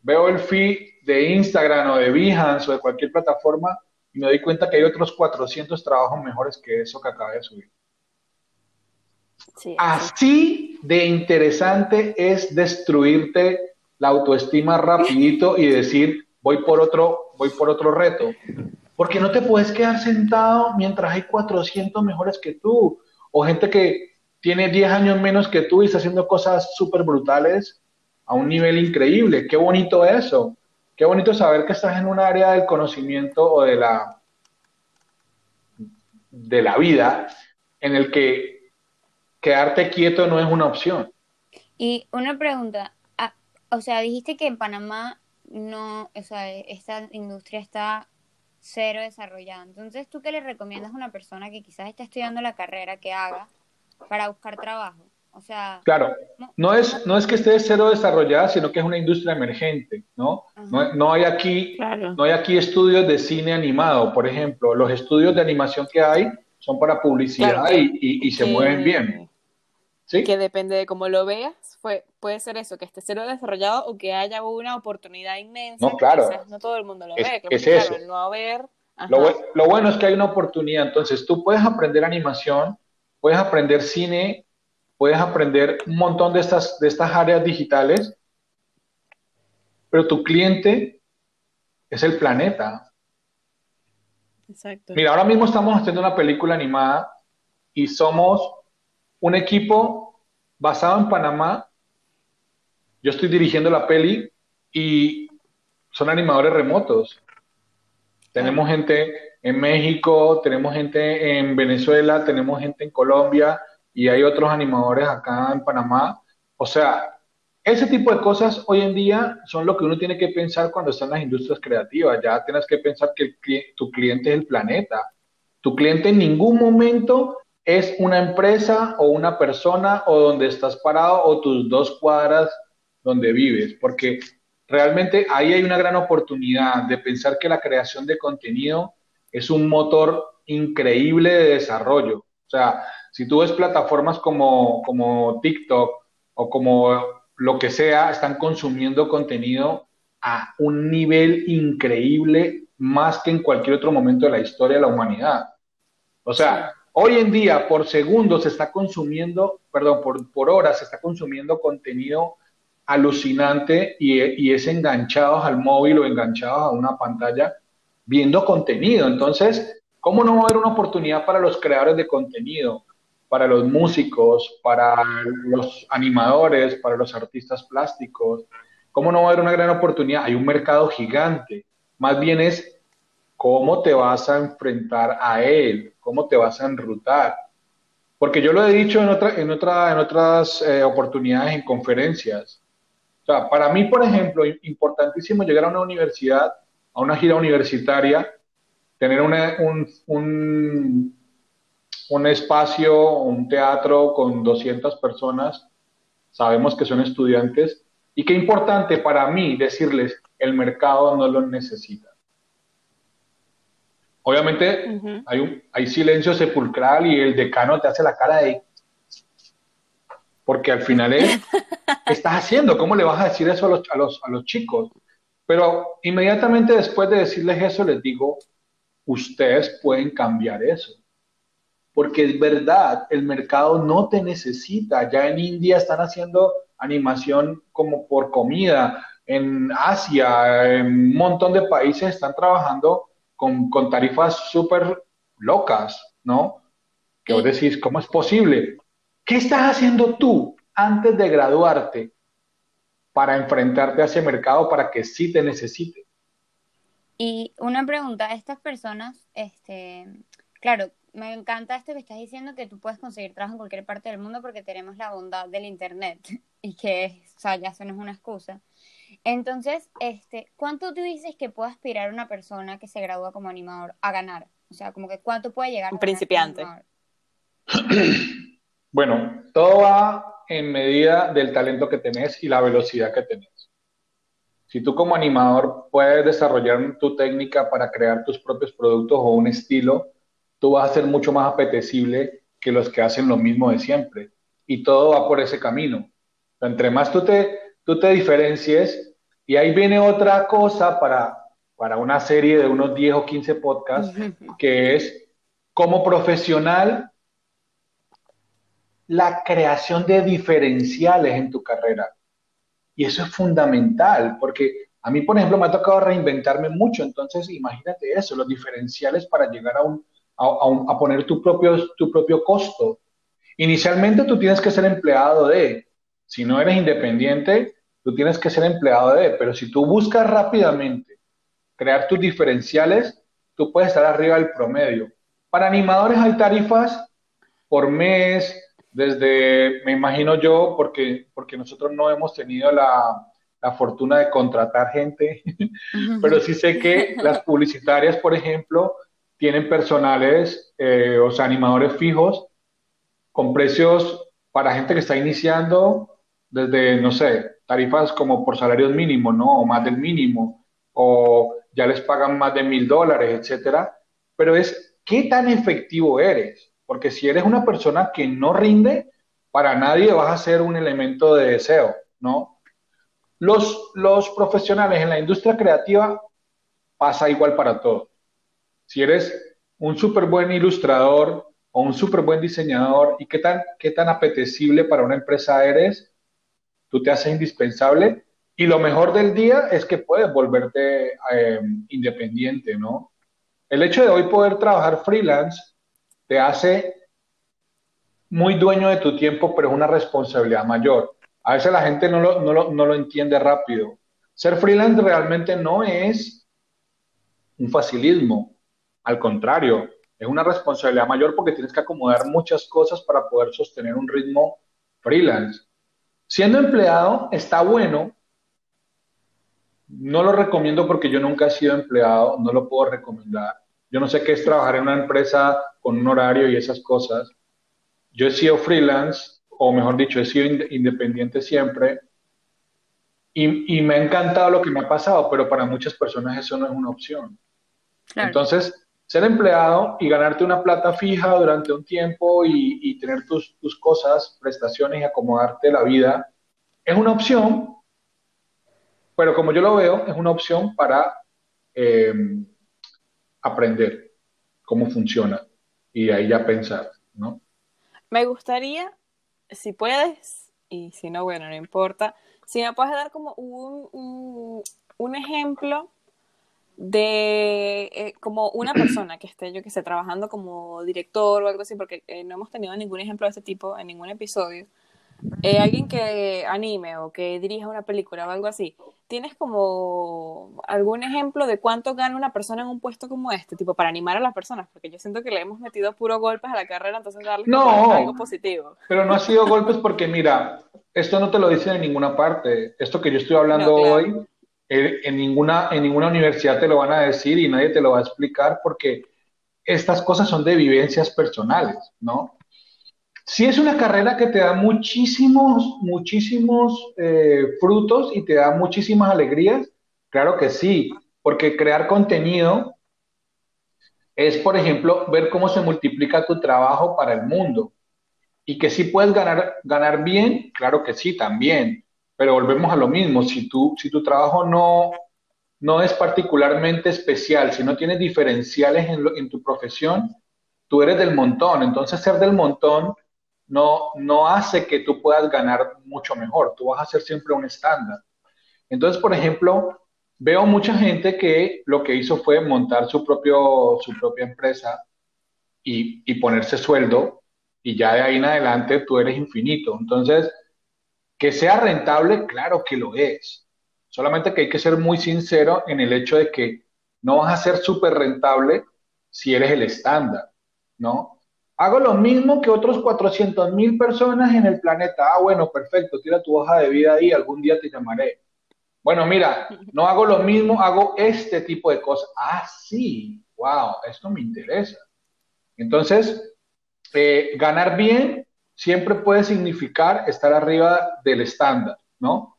veo el feed de Instagram o de Behance o de cualquier plataforma y me doy cuenta que hay otros 400 trabajos mejores que eso que acabé de subir. Así de interesante es destruirte la autoestima rapidito y decir, voy por otro, voy por otro reto. Porque no te puedes quedar sentado mientras hay 400 mejores que tú o gente que tiene 10 años menos que tú y está haciendo cosas súper brutales a un nivel increíble. Qué bonito eso. Qué bonito saber que estás en un área del conocimiento o de la, de la vida en el que quedarte quieto no es una opción. Y una pregunta, ah, o sea, dijiste que en Panamá no, o sea, esta industria está cero desarrollada. Entonces, ¿tú qué le recomiendas a una persona que quizás está estudiando la carrera que haga para buscar trabajo? O sea, claro, no es, no es que esté cero desarrollada, sino que es una industria emergente, ¿no? No, hay aquí, no hay aquí estudios de cine animado, por ejemplo. Los estudios de animación que hay son para publicidad y, se mueven bien. ¿Sí? Que depende de cómo lo veas, fue, puede ser eso, que esté cero desarrollado o que haya una oportunidad inmensa. No, claro. no todo el mundo lo ve. es eso. lo bueno es que hay una oportunidad. Entonces, tú puedes aprender animación, puedes aprender cine puedes aprender un montón de estas, de estas áreas digitales, pero tu cliente es el planeta. Exacto. Mira, ahora mismo estamos haciendo una película animada y somos un equipo basado en Panamá. Yo estoy dirigiendo la peli y son animadores remotos. Tenemos gente en México, tenemos gente en Venezuela, tenemos gente en Colombia, y hay otros animadores acá en Panamá. O sea, ese tipo de cosas hoy en día son lo que uno tiene que pensar cuando está en las industrias creativas. Ya tienes que pensar que tu cliente es el planeta. Tu cliente en ningún momento es una empresa o una persona o donde estás parado o tus dos cuadras donde vives, porque realmente ahí hay una gran oportunidad de pensar que la creación de contenido es un motor increíble de desarrollo. O sea, si tú ves plataformas como, como TikTok o como lo que sea, están consumiendo contenido a un nivel increíble más que en cualquier otro momento de la historia de la humanidad. O sea, hoy en día por segundo se está consumiendo, perdón, por, por hora se está consumiendo contenido alucinante y, y es enganchados al móvil o enganchados a una pantalla viendo contenido. Entonces, ¿cómo no va a haber una oportunidad para los creadores de contenido, para los músicos, para los animadores, para los artistas plásticos? ¿Cómo no va a haber una gran oportunidad? Hay un mercado gigante. Más bien es cómo te vas a enfrentar a él, cómo te vas a enrutar. Porque yo lo he dicho en, otra, en, otra, en otras eh, oportunidades, en conferencias. O sea, para mí, por ejemplo, importantísimo llegar a una universidad a una gira universitaria, tener un, un, un espacio, un teatro con 200 personas, sabemos que son estudiantes, y qué importante para mí decirles, el mercado no lo necesita. Obviamente hay, un, hay silencio sepulcral y el decano te hace la cara de... Porque al final es, ¿qué estás haciendo? ¿Cómo le vas a decir eso a los, a los, a los chicos? Pero inmediatamente después de decirles eso, les digo, ustedes pueden cambiar eso. Porque es verdad, el mercado no te necesita. Ya en India están haciendo animación como por comida. En Asia, en un montón de países están trabajando con, con tarifas súper locas, ¿no? Que vos decís, ¿cómo es posible? ¿Qué estás haciendo tú antes de graduarte para enfrentarte a ese mercado para que sí te necesite. Y una pregunta, estas personas, este, claro, me encanta esto que estás diciendo que tú puedes conseguir trabajo en cualquier parte del mundo porque tenemos la bondad del internet y que, o sea, ya eso no es una excusa. Entonces, este, ¿cuánto tú dices que puede aspirar una persona que se gradúa como animador a ganar? O sea, como que cuánto puede llegar un principiante. bueno, todo va en medida del talento que tenés y la velocidad que tenés. Si tú como animador puedes desarrollar tu técnica para crear tus propios productos o un estilo, tú vas a ser mucho más apetecible que los que hacen lo mismo de siempre. Y todo va por ese camino. Entre más tú te, tú te diferencies, y ahí viene otra cosa para, para una serie de unos 10 o 15 podcasts, que es como profesional la creación de diferenciales en tu carrera. Y eso es fundamental, porque a mí, por ejemplo, me ha tocado reinventarme mucho, entonces imagínate eso, los diferenciales para llegar a, un, a, poner tu propio, tu propio costo. Inicialmente tú tienes que ser empleado de, si no eres independiente, tú tienes que ser empleado de, pero si tú buscas rápidamente crear tus diferenciales, tú puedes estar arriba del promedio. Para animadores hay tarifas por mes, desde, me imagino yo, porque, porque nosotros no hemos tenido la, la fortuna de contratar gente, pero sí sé que las publicitarias, por ejemplo, tienen personales, eh, o sea, animadores fijos, con precios para gente que está iniciando desde, no sé, tarifas como por salarios mínimos, ¿no? O más del mínimo, o ya les pagan más de mil dólares, etcétera. Pero es, ¿qué tan efectivo eres? Porque si eres una persona que no rinde, para nadie vas a ser un elemento de deseo, ¿no? Los, profesionales en la industria creativa pasa igual para todos. Si eres un súper buen ilustrador o un súper buen diseñador y qué tan, qué tan apetecible para una empresa eres, tú te haces indispensable y lo mejor del día es que puedes volverte eh, independiente, ¿no? El hecho de hoy poder trabajar freelance te hace muy dueño de tu tiempo, pero es una responsabilidad mayor. A veces la gente no lo, no lo, entiende rápido. Ser freelance realmente no es un facilismo, al contrario, es una responsabilidad mayor porque tienes que acomodar muchas cosas para poder sostener un ritmo freelance. Siendo empleado está bueno, no lo recomiendo porque yo nunca he sido empleado, no lo puedo recomendar. Yo no sé qué es trabajar en una empresa con un horario y esas cosas. Yo he sido freelance, o mejor dicho, he sido independiente siempre, y, me ha encantado lo que me ha pasado, pero para muchas personas eso no es una opción. Entonces, ser empleado y ganarte una plata fija durante un tiempo y, tener tus, tus, cosas, prestaciones y acomodarte la vida, es una opción, pero como yo lo veo, es una opción para eh, aprender cómo funciona y ahí ya pensar, ¿no? Me gustaría, si puedes, y si no, bueno, no importa, si me puedes dar como un, un, ejemplo de eh, como una persona que esté, yo que sé, trabajando como director o algo así, porque eh, no hemos tenido ningún ejemplo de ese tipo en ningún episodio. Eh, alguien que anime o que dirija una película o algo así, ¿tienes como algún ejemplo de cuánto gana una persona en un puesto como este, tipo para animar a las personas? Porque yo siento que le hemos metido puro golpes a la carrera, entonces darle algo positivo. Pero no ha sido golpes porque, mira, esto no te lo dicen en ninguna parte. Esto que yo estoy hablando hoy, eh, en, ninguna, en ninguna universidad te lo van a decir y nadie te lo va a explicar porque estas cosas son de vivencias personales, ¿no? Si es una carrera que te da muchísimos, muchísimos eh, frutos y te da muchísimas alegrías, claro que sí, porque crear contenido es, por ejemplo, ver cómo se multiplica tu trabajo para el mundo. Y que sí puedes ganar, ganar bien, claro que sí, también. Pero volvemos a lo mismo, si, tú, si tu trabajo no, no es particularmente especial, si no tienes diferenciales en, en tu profesión, tú eres del montón. Entonces ser del montón no, no hace que tú puedas ganar mucho mejor, tú vas a ser siempre un estándar. Entonces, por ejemplo, veo mucha gente que lo que hizo fue montar su, propio, su propia empresa y, y ponerse sueldo y ya de ahí en adelante tú eres infinito. Entonces, que sea rentable, claro que lo es. Solamente que hay que ser muy sincero en el hecho de que no vas a ser súper rentable si eres el estándar, ¿no? Hago lo mismo que otros 400 mil personas en el planeta. Ah, bueno, perfecto, tira tu hoja de vida ahí, algún día te llamaré. Bueno, mira, no hago lo mismo, hago este tipo de cosas. Ah, sí, wow, esto me interesa. Entonces, eh, ganar bien siempre puede significar estar arriba del estándar, ¿no?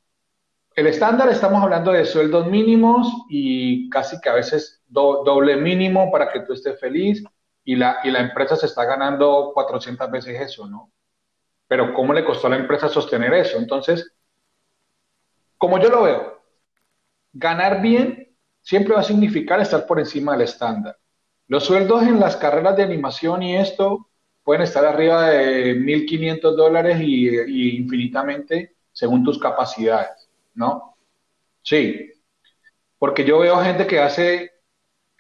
El estándar estamos hablando de sueldos mínimos y casi que a veces doble mínimo para que tú estés feliz y la, y la empresa se está ganando 400 veces eso, ¿no? Pero ¿cómo le costó a la empresa sostener eso? Entonces, como yo lo veo, ganar bien siempre va a significar estar por encima del estándar. Los sueldos en las carreras de animación y esto pueden estar arriba de 1.500 dólares y, y infinitamente según tus capacidades, ¿no? Sí, porque yo veo gente que hace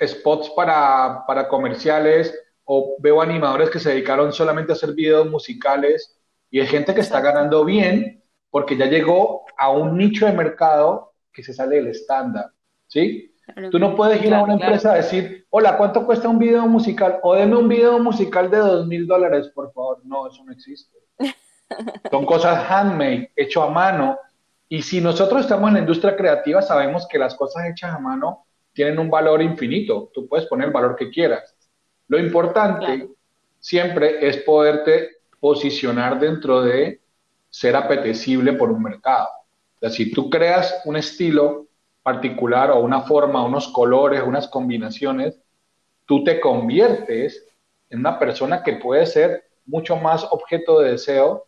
spots para, para comerciales o veo animadores que se dedicaron solamente a hacer videos musicales y hay gente que está ganando bien porque ya llegó a un nicho de mercado que se sale del estándar, ¿sí? Tú no puedes ir a una empresa a decir, hola, ¿cuánto cuesta un video musical? O deme un video musical de dos mil dólares, por favor. No, eso no existe. Son cosas handmade, hecho a mano. Y si nosotros estamos en la industria creativa, sabemos que las cosas hechas a mano tienen un valor infinito. Tú puedes poner el valor que quieras. Lo importante siempre es poderte posicionar dentro de ser apetecible por un mercado. O sea, si tú creas un estilo particular o una forma, unos colores, unas combinaciones, tú te conviertes en una persona que puede ser mucho más objeto de deseo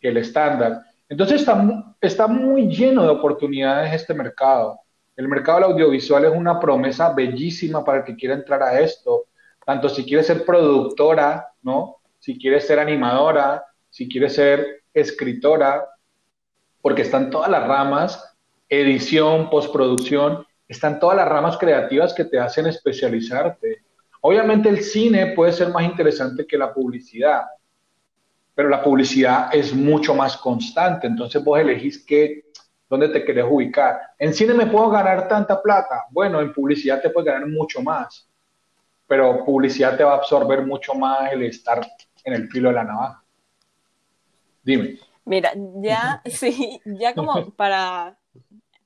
que el estándar. Entonces está, está muy lleno de oportunidades este mercado. El mercado del audiovisual es una promesa bellísima para el que quiera entrar a esto, tanto si quiere ser productora, ¿no? Si quiere ser animadora, si quiere ser escritora, porque están todas las ramas, edición, postproducción, están todas las ramas creativas que te hacen especializarte. Obviamente el cine puede ser más interesante que la publicidad, pero la publicidad es mucho más constante, entonces vos elegís qué, dónde te querés ubicar. En cine me puedo ganar tanta plata. Bueno, en publicidad te puedes ganar mucho más. Pero publicidad te va a absorber mucho más el estar en el filo de la navaja. Dime. Mira, ya, sí, ya como para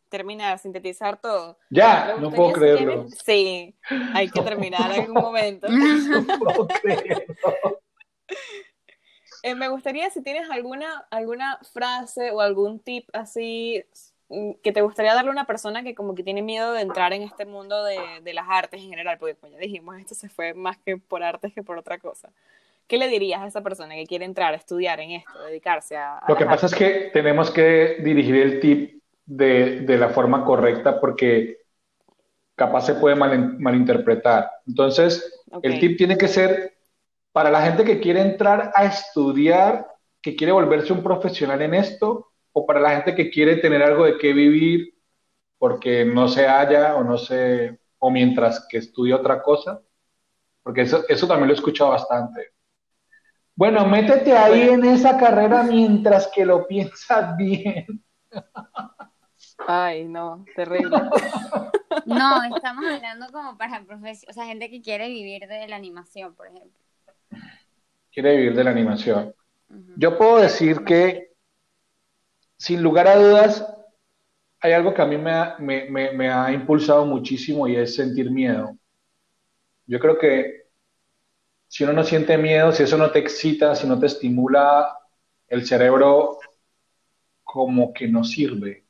terminar, sintetizar todo. Ya, no puedo creerlo. sí, hay que terminar en algún momento. no puedo creerlo. Eh, me gustaría si tienes alguna, alguna frase o algún tip así mm, que te gustaría darle a una persona que como que tiene miedo de entrar en este mundo de, de las artes en general, porque como ya dijimos, esto se fue más que por artes que por otra cosa. ¿Qué le dirías a esa persona que quiere entrar a estudiar en esto, dedicarse a... Lo que pasa es que tenemos que dirigir el tip de, de la forma correcta porque capaz se puede malinterpretar. Entonces, el tip tiene que ser para la gente que quiere entrar a estudiar, que quiere volverse un profesional en esto, o para la gente que quiere tener algo de qué vivir porque no se halla o no se, o mientras que estudia otra cosa, porque eso, eso también lo he escuchado bastante. Bueno, métete ahí en esa carrera mientras que lo piensas bien. Ay, no, terrible. No, estamos hablando como para profesionales, o sea, gente que quiere vivir de la animación, por ejemplo. Quiere vivir de la animación. Yo puedo decir que, sin lugar a dudas, hay algo que a mí me ha, me ha impulsado muchísimo y es sentir miedo. Yo creo que si uno no siente miedo, si eso no te excita, si no te estimula, el cerebro como que no sirve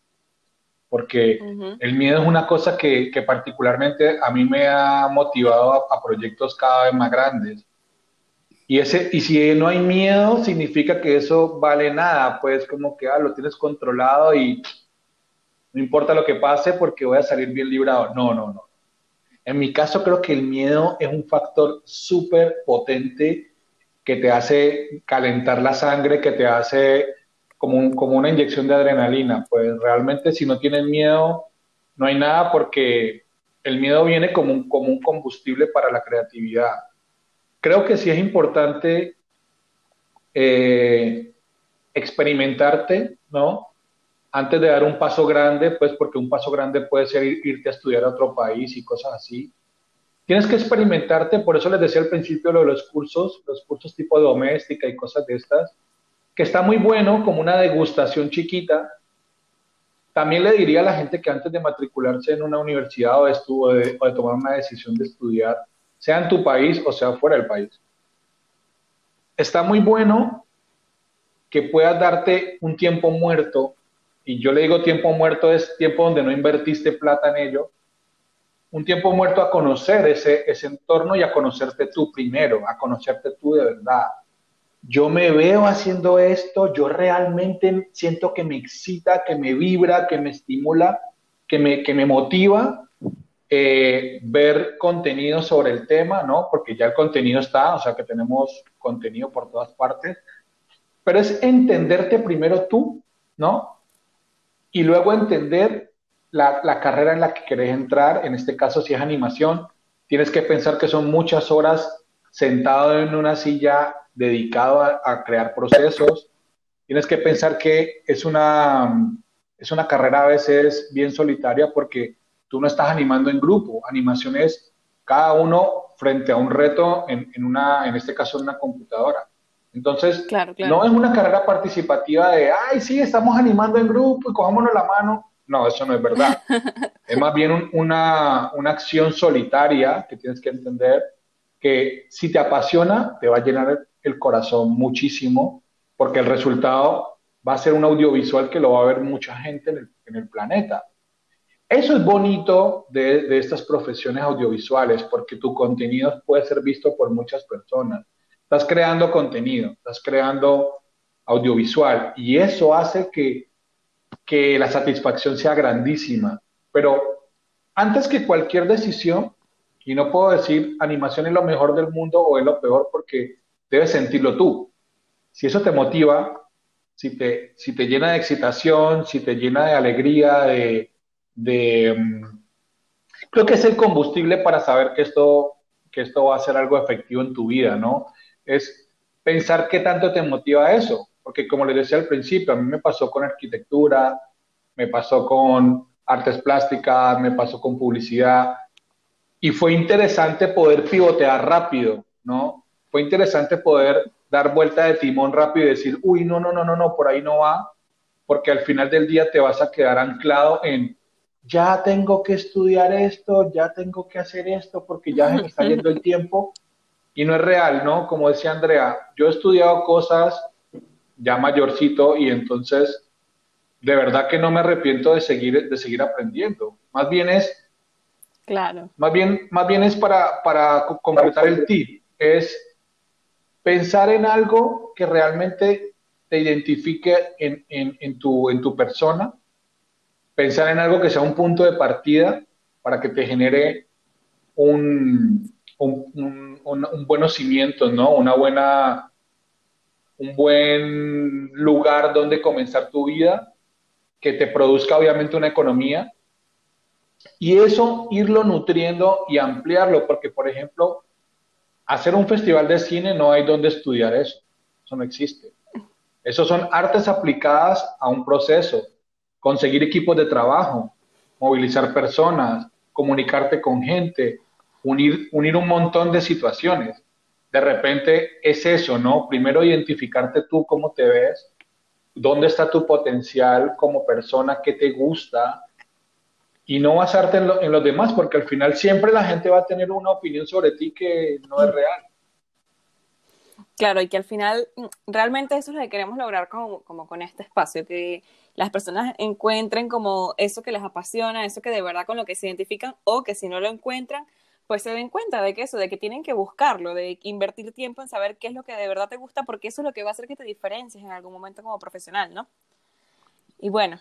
porque el miedo es una cosa que, particularmente a mí me ha motivado a, proyectos cada vez más grandes. Y, ese, y si no hay miedo, significa que eso vale nada, pues como que ah, lo tienes controlado y no importa lo que pase porque voy a salir bien librado. No, no, no. En mi caso creo que el miedo es un factor súper potente que te hace calentar la sangre, que te hace como, como una inyección de adrenalina. Pues realmente si no tienes miedo, no hay nada porque el miedo viene como un, como un combustible para la creatividad. Creo que sí es importante eh, experimentarte, ¿no? Antes de dar un paso grande, pues porque un paso grande puede ser irte a estudiar a otro país y cosas así. Tienes que experimentarte, por eso les decía al principio lo de los cursos, los cursos tipo doméstica y cosas de estas que está muy bueno como una degustación chiquita. También le diría a la gente que antes de matricularse en una universidad o de, o de tomar una decisión de estudiar, sea en tu país o sea fuera del país, está muy bueno que puedas darte un tiempo muerto, y yo le digo tiempo muerto es tiempo donde no invertiste plata en ello, un tiempo muerto a conocer ese, ese entorno y a conocerte tú primero, a conocerte tú de verdad, yo me veo haciendo esto, yo realmente siento que me excita, que me vibra, que me estimula, que me, que me motiva eh, ver contenido sobre el tema, ¿no? Porque ya el contenido está, o sea que tenemos contenido por todas partes, pero es entenderte primero tú, ¿no? Y luego entender la, carrera en la que querés entrar, en este caso si es animación, tienes que pensar que son muchas horas sentado en una silla dedicado a, crear procesos. Tienes que pensar que es una, es una carrera a veces bien solitaria porque tú no estás animando en grupo. Animación es cada uno frente a un reto, en, en una, en este caso en una computadora. Entonces, no es una carrera participativa de, ay, sí, estamos animando en grupo y cojámonos la mano. No, eso no es verdad. es más bien una, una acción solitaria que tienes que entender que si te apasiona, te va a llenar el corazón muchísimo, porque el resultado va a ser un audiovisual que lo va a ver mucha gente en el, planeta. Eso es bonito de, estas profesiones audiovisuales, porque tu contenido puede ser visto por muchas personas. Estás creando contenido, estás creando audiovisual, y eso hace que, que la satisfacción sea grandísima. Pero antes que cualquier decisión, y no puedo decir animación es lo mejor del mundo o es lo peor porque debes sentirlo tú. Si eso te motiva, si te, si te llena de excitación, si te llena de alegría, de, mm, creo que es el combustible para saber que esto, que esto va a ser algo efectivo en tu vida, ¿no? Es pensar qué tanto te motiva eso, porque como les decía al principio, a mí me pasó con arquitectura, me pasó con artes plásticas, me pasó con publicidad, y fue interesante poder pivotear rápido, ¿no? fue interesante poder dar vuelta de timón rápido y decir, uy, no, no, no, no, no, por ahí no va, porque al final del día te vas a quedar anclado en, ya tengo que estudiar esto, ya tengo que hacer esto, porque ya se me está yendo el tiempo, y no es real, ¿no? Como decía Andrea, yo he estudiado cosas ya mayorcito y entonces de verdad que no me arrepiento de seguir, de seguir aprendiendo. Más bien es... Claro. Más bien, más bien es para, para completar el tip, es pensar en algo que realmente te identifique en, tu, en tu persona, pensar en algo que sea un punto de partida para que te genere un, un, un, cimientos, ¿no? Una buena, un buen lugar donde comenzar tu vida que te produzca obviamente una economía y eso irlo nutriendo y ampliarlo, porque por ejemplo, hacer un festival de cine no hay donde estudiar eso, eso no existe. Eso son artes aplicadas a un proceso, conseguir equipos de trabajo, movilizar personas, comunicarte con gente, unir, unir un montón de situaciones. De repente es eso, ¿no? Primero identificarte tú cómo te ves, dónde está tu potencial como persona, qué te gusta, y no basarte en, en, los demás, porque al final siempre la gente va a tener una opinión sobre ti que no es real. Claro, y que al final mm, realmente eso es lo que queremos lograr como, con este espacio, que las personas encuentren como eso que les apasiona, eso que de verdad con lo que se identifican, o que si no lo encuentran, pues se den cuenta de que eso, de que tienen que buscarlo, de invertir tiempo en saber qué es lo que de verdad te gusta, porque eso es lo que va a hacer que te diferencies en algún momento como profesional, ¿no? Y bueno,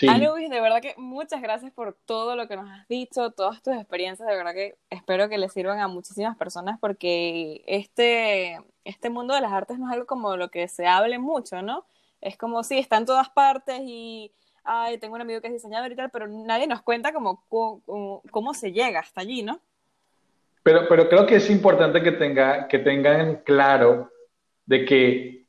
Sí. de verdad que muchas gracias por todo lo que nos has dicho, todas tus experiencias, de verdad que espero que les sirvan a muchísimas personas porque este, este mundo de las artes no es algo como lo que se hable mucho, ¿no? Es como, sí, está en todas partes y, ay, tengo un amigo que es diseñador y tal, pero nadie nos cuenta como, cómo, se llega hasta allí, ¿no? Pero, pero creo que es importante que, tenga, que tengan claro de que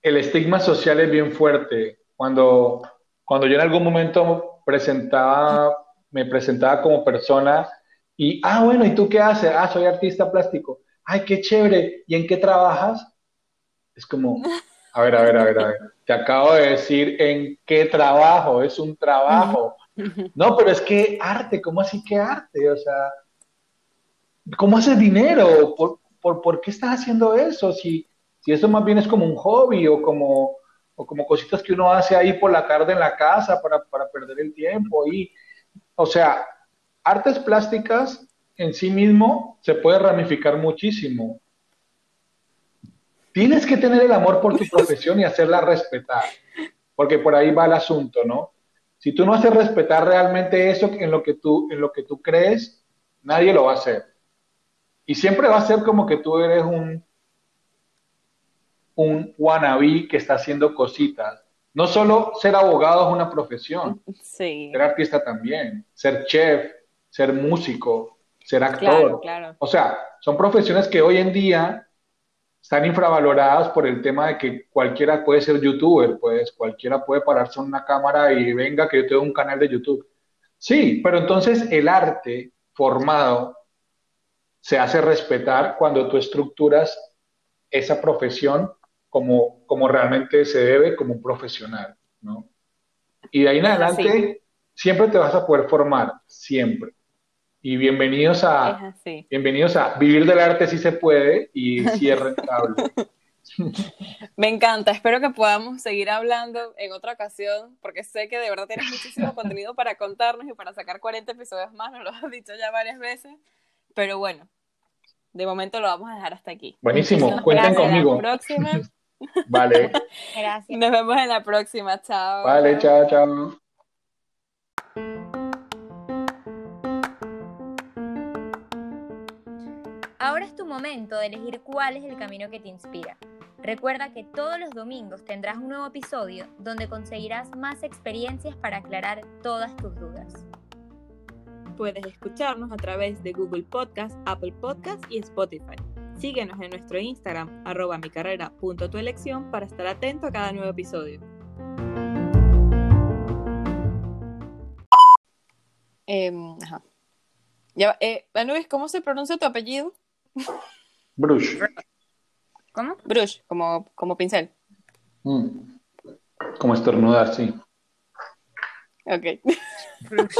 el estigma social es bien fuerte. Cuando cuando yo en algún momento presentaba, me presentaba como persona y, ah, bueno, ¿y tú qué haces? Ah, soy artista plástico. Ay, qué chévere. ¿Y en qué trabajas? Es como, a ver, a ver, a ver, a ver. Te acabo de decir en qué trabajo, es un trabajo. No, pero es que arte, ¿cómo así que arte? O sea, ¿cómo haces dinero? ¿Por, por, por qué estás haciendo eso? Si, si eso más bien es como un hobby o como, o como cositas que uno hace ahí por la tarde en la casa para, para perder el tiempo. Y, o sea, artes plásticas en sí mismo se puede ramificar muchísimo. Tienes que tener el amor por tu profesión y hacerla respetar, porque por ahí va el asunto, ¿no? Si tú no haces respetar realmente eso en lo que tú, en lo que tú crees, nadie lo va a hacer. Y siempre va a ser como que tú eres un, un wannabe que está haciendo cositas. No solo ser abogado es una profesión, ser artista también, ser chef, ser músico, ser actor. O sea, son profesiones que hoy en día están infravaloradas por el tema de que cualquiera puede ser youtuber, pues cualquiera puede pararse en una cámara y venga que yo tengo un canal de YouTube. Sí, pero entonces el arte formado se hace respetar cuando tú estructuras esa profesión como, como realmente se debe como un profesional, ¿no? Y de ahí en adelante siempre te vas a poder formar, siempre. Y bienvenidos a, bienvenidos a Vivir del Arte si se puede y si es rentable. Me encanta, espero que podamos seguir hablando en otra ocasión, porque sé que de verdad tienes muchísimo contenido para contarnos y para sacar 40 episodios más, nos lo has dicho ya varias veces, pero bueno, de momento lo vamos a dejar hasta aquí. Buenísimo, cuenten conmigo. La próxima. Vale. Gracias. Nos vemos en la próxima. Chao. Vale, chao, chao. Ahora es tu momento de elegir cuál es el camino que te inspira. Recuerda que todos los domingos tendrás un nuevo episodio donde conseguirás más experiencias para aclarar todas tus dudas. Puedes escucharnos a través de Google Podcast, Apple Podcast y Spotify. Síguenos en nuestro Instagram, arroba mi carrera punto tu elección, para estar atento a cada nuevo episodio. Eh, ajá. Ya, eh, Anubis, ¿cómo se pronuncia tu apellido? Brush. ¿Cómo? Brush, como, como pincel. Mm. Como estornudar, sí. Ok. Brush.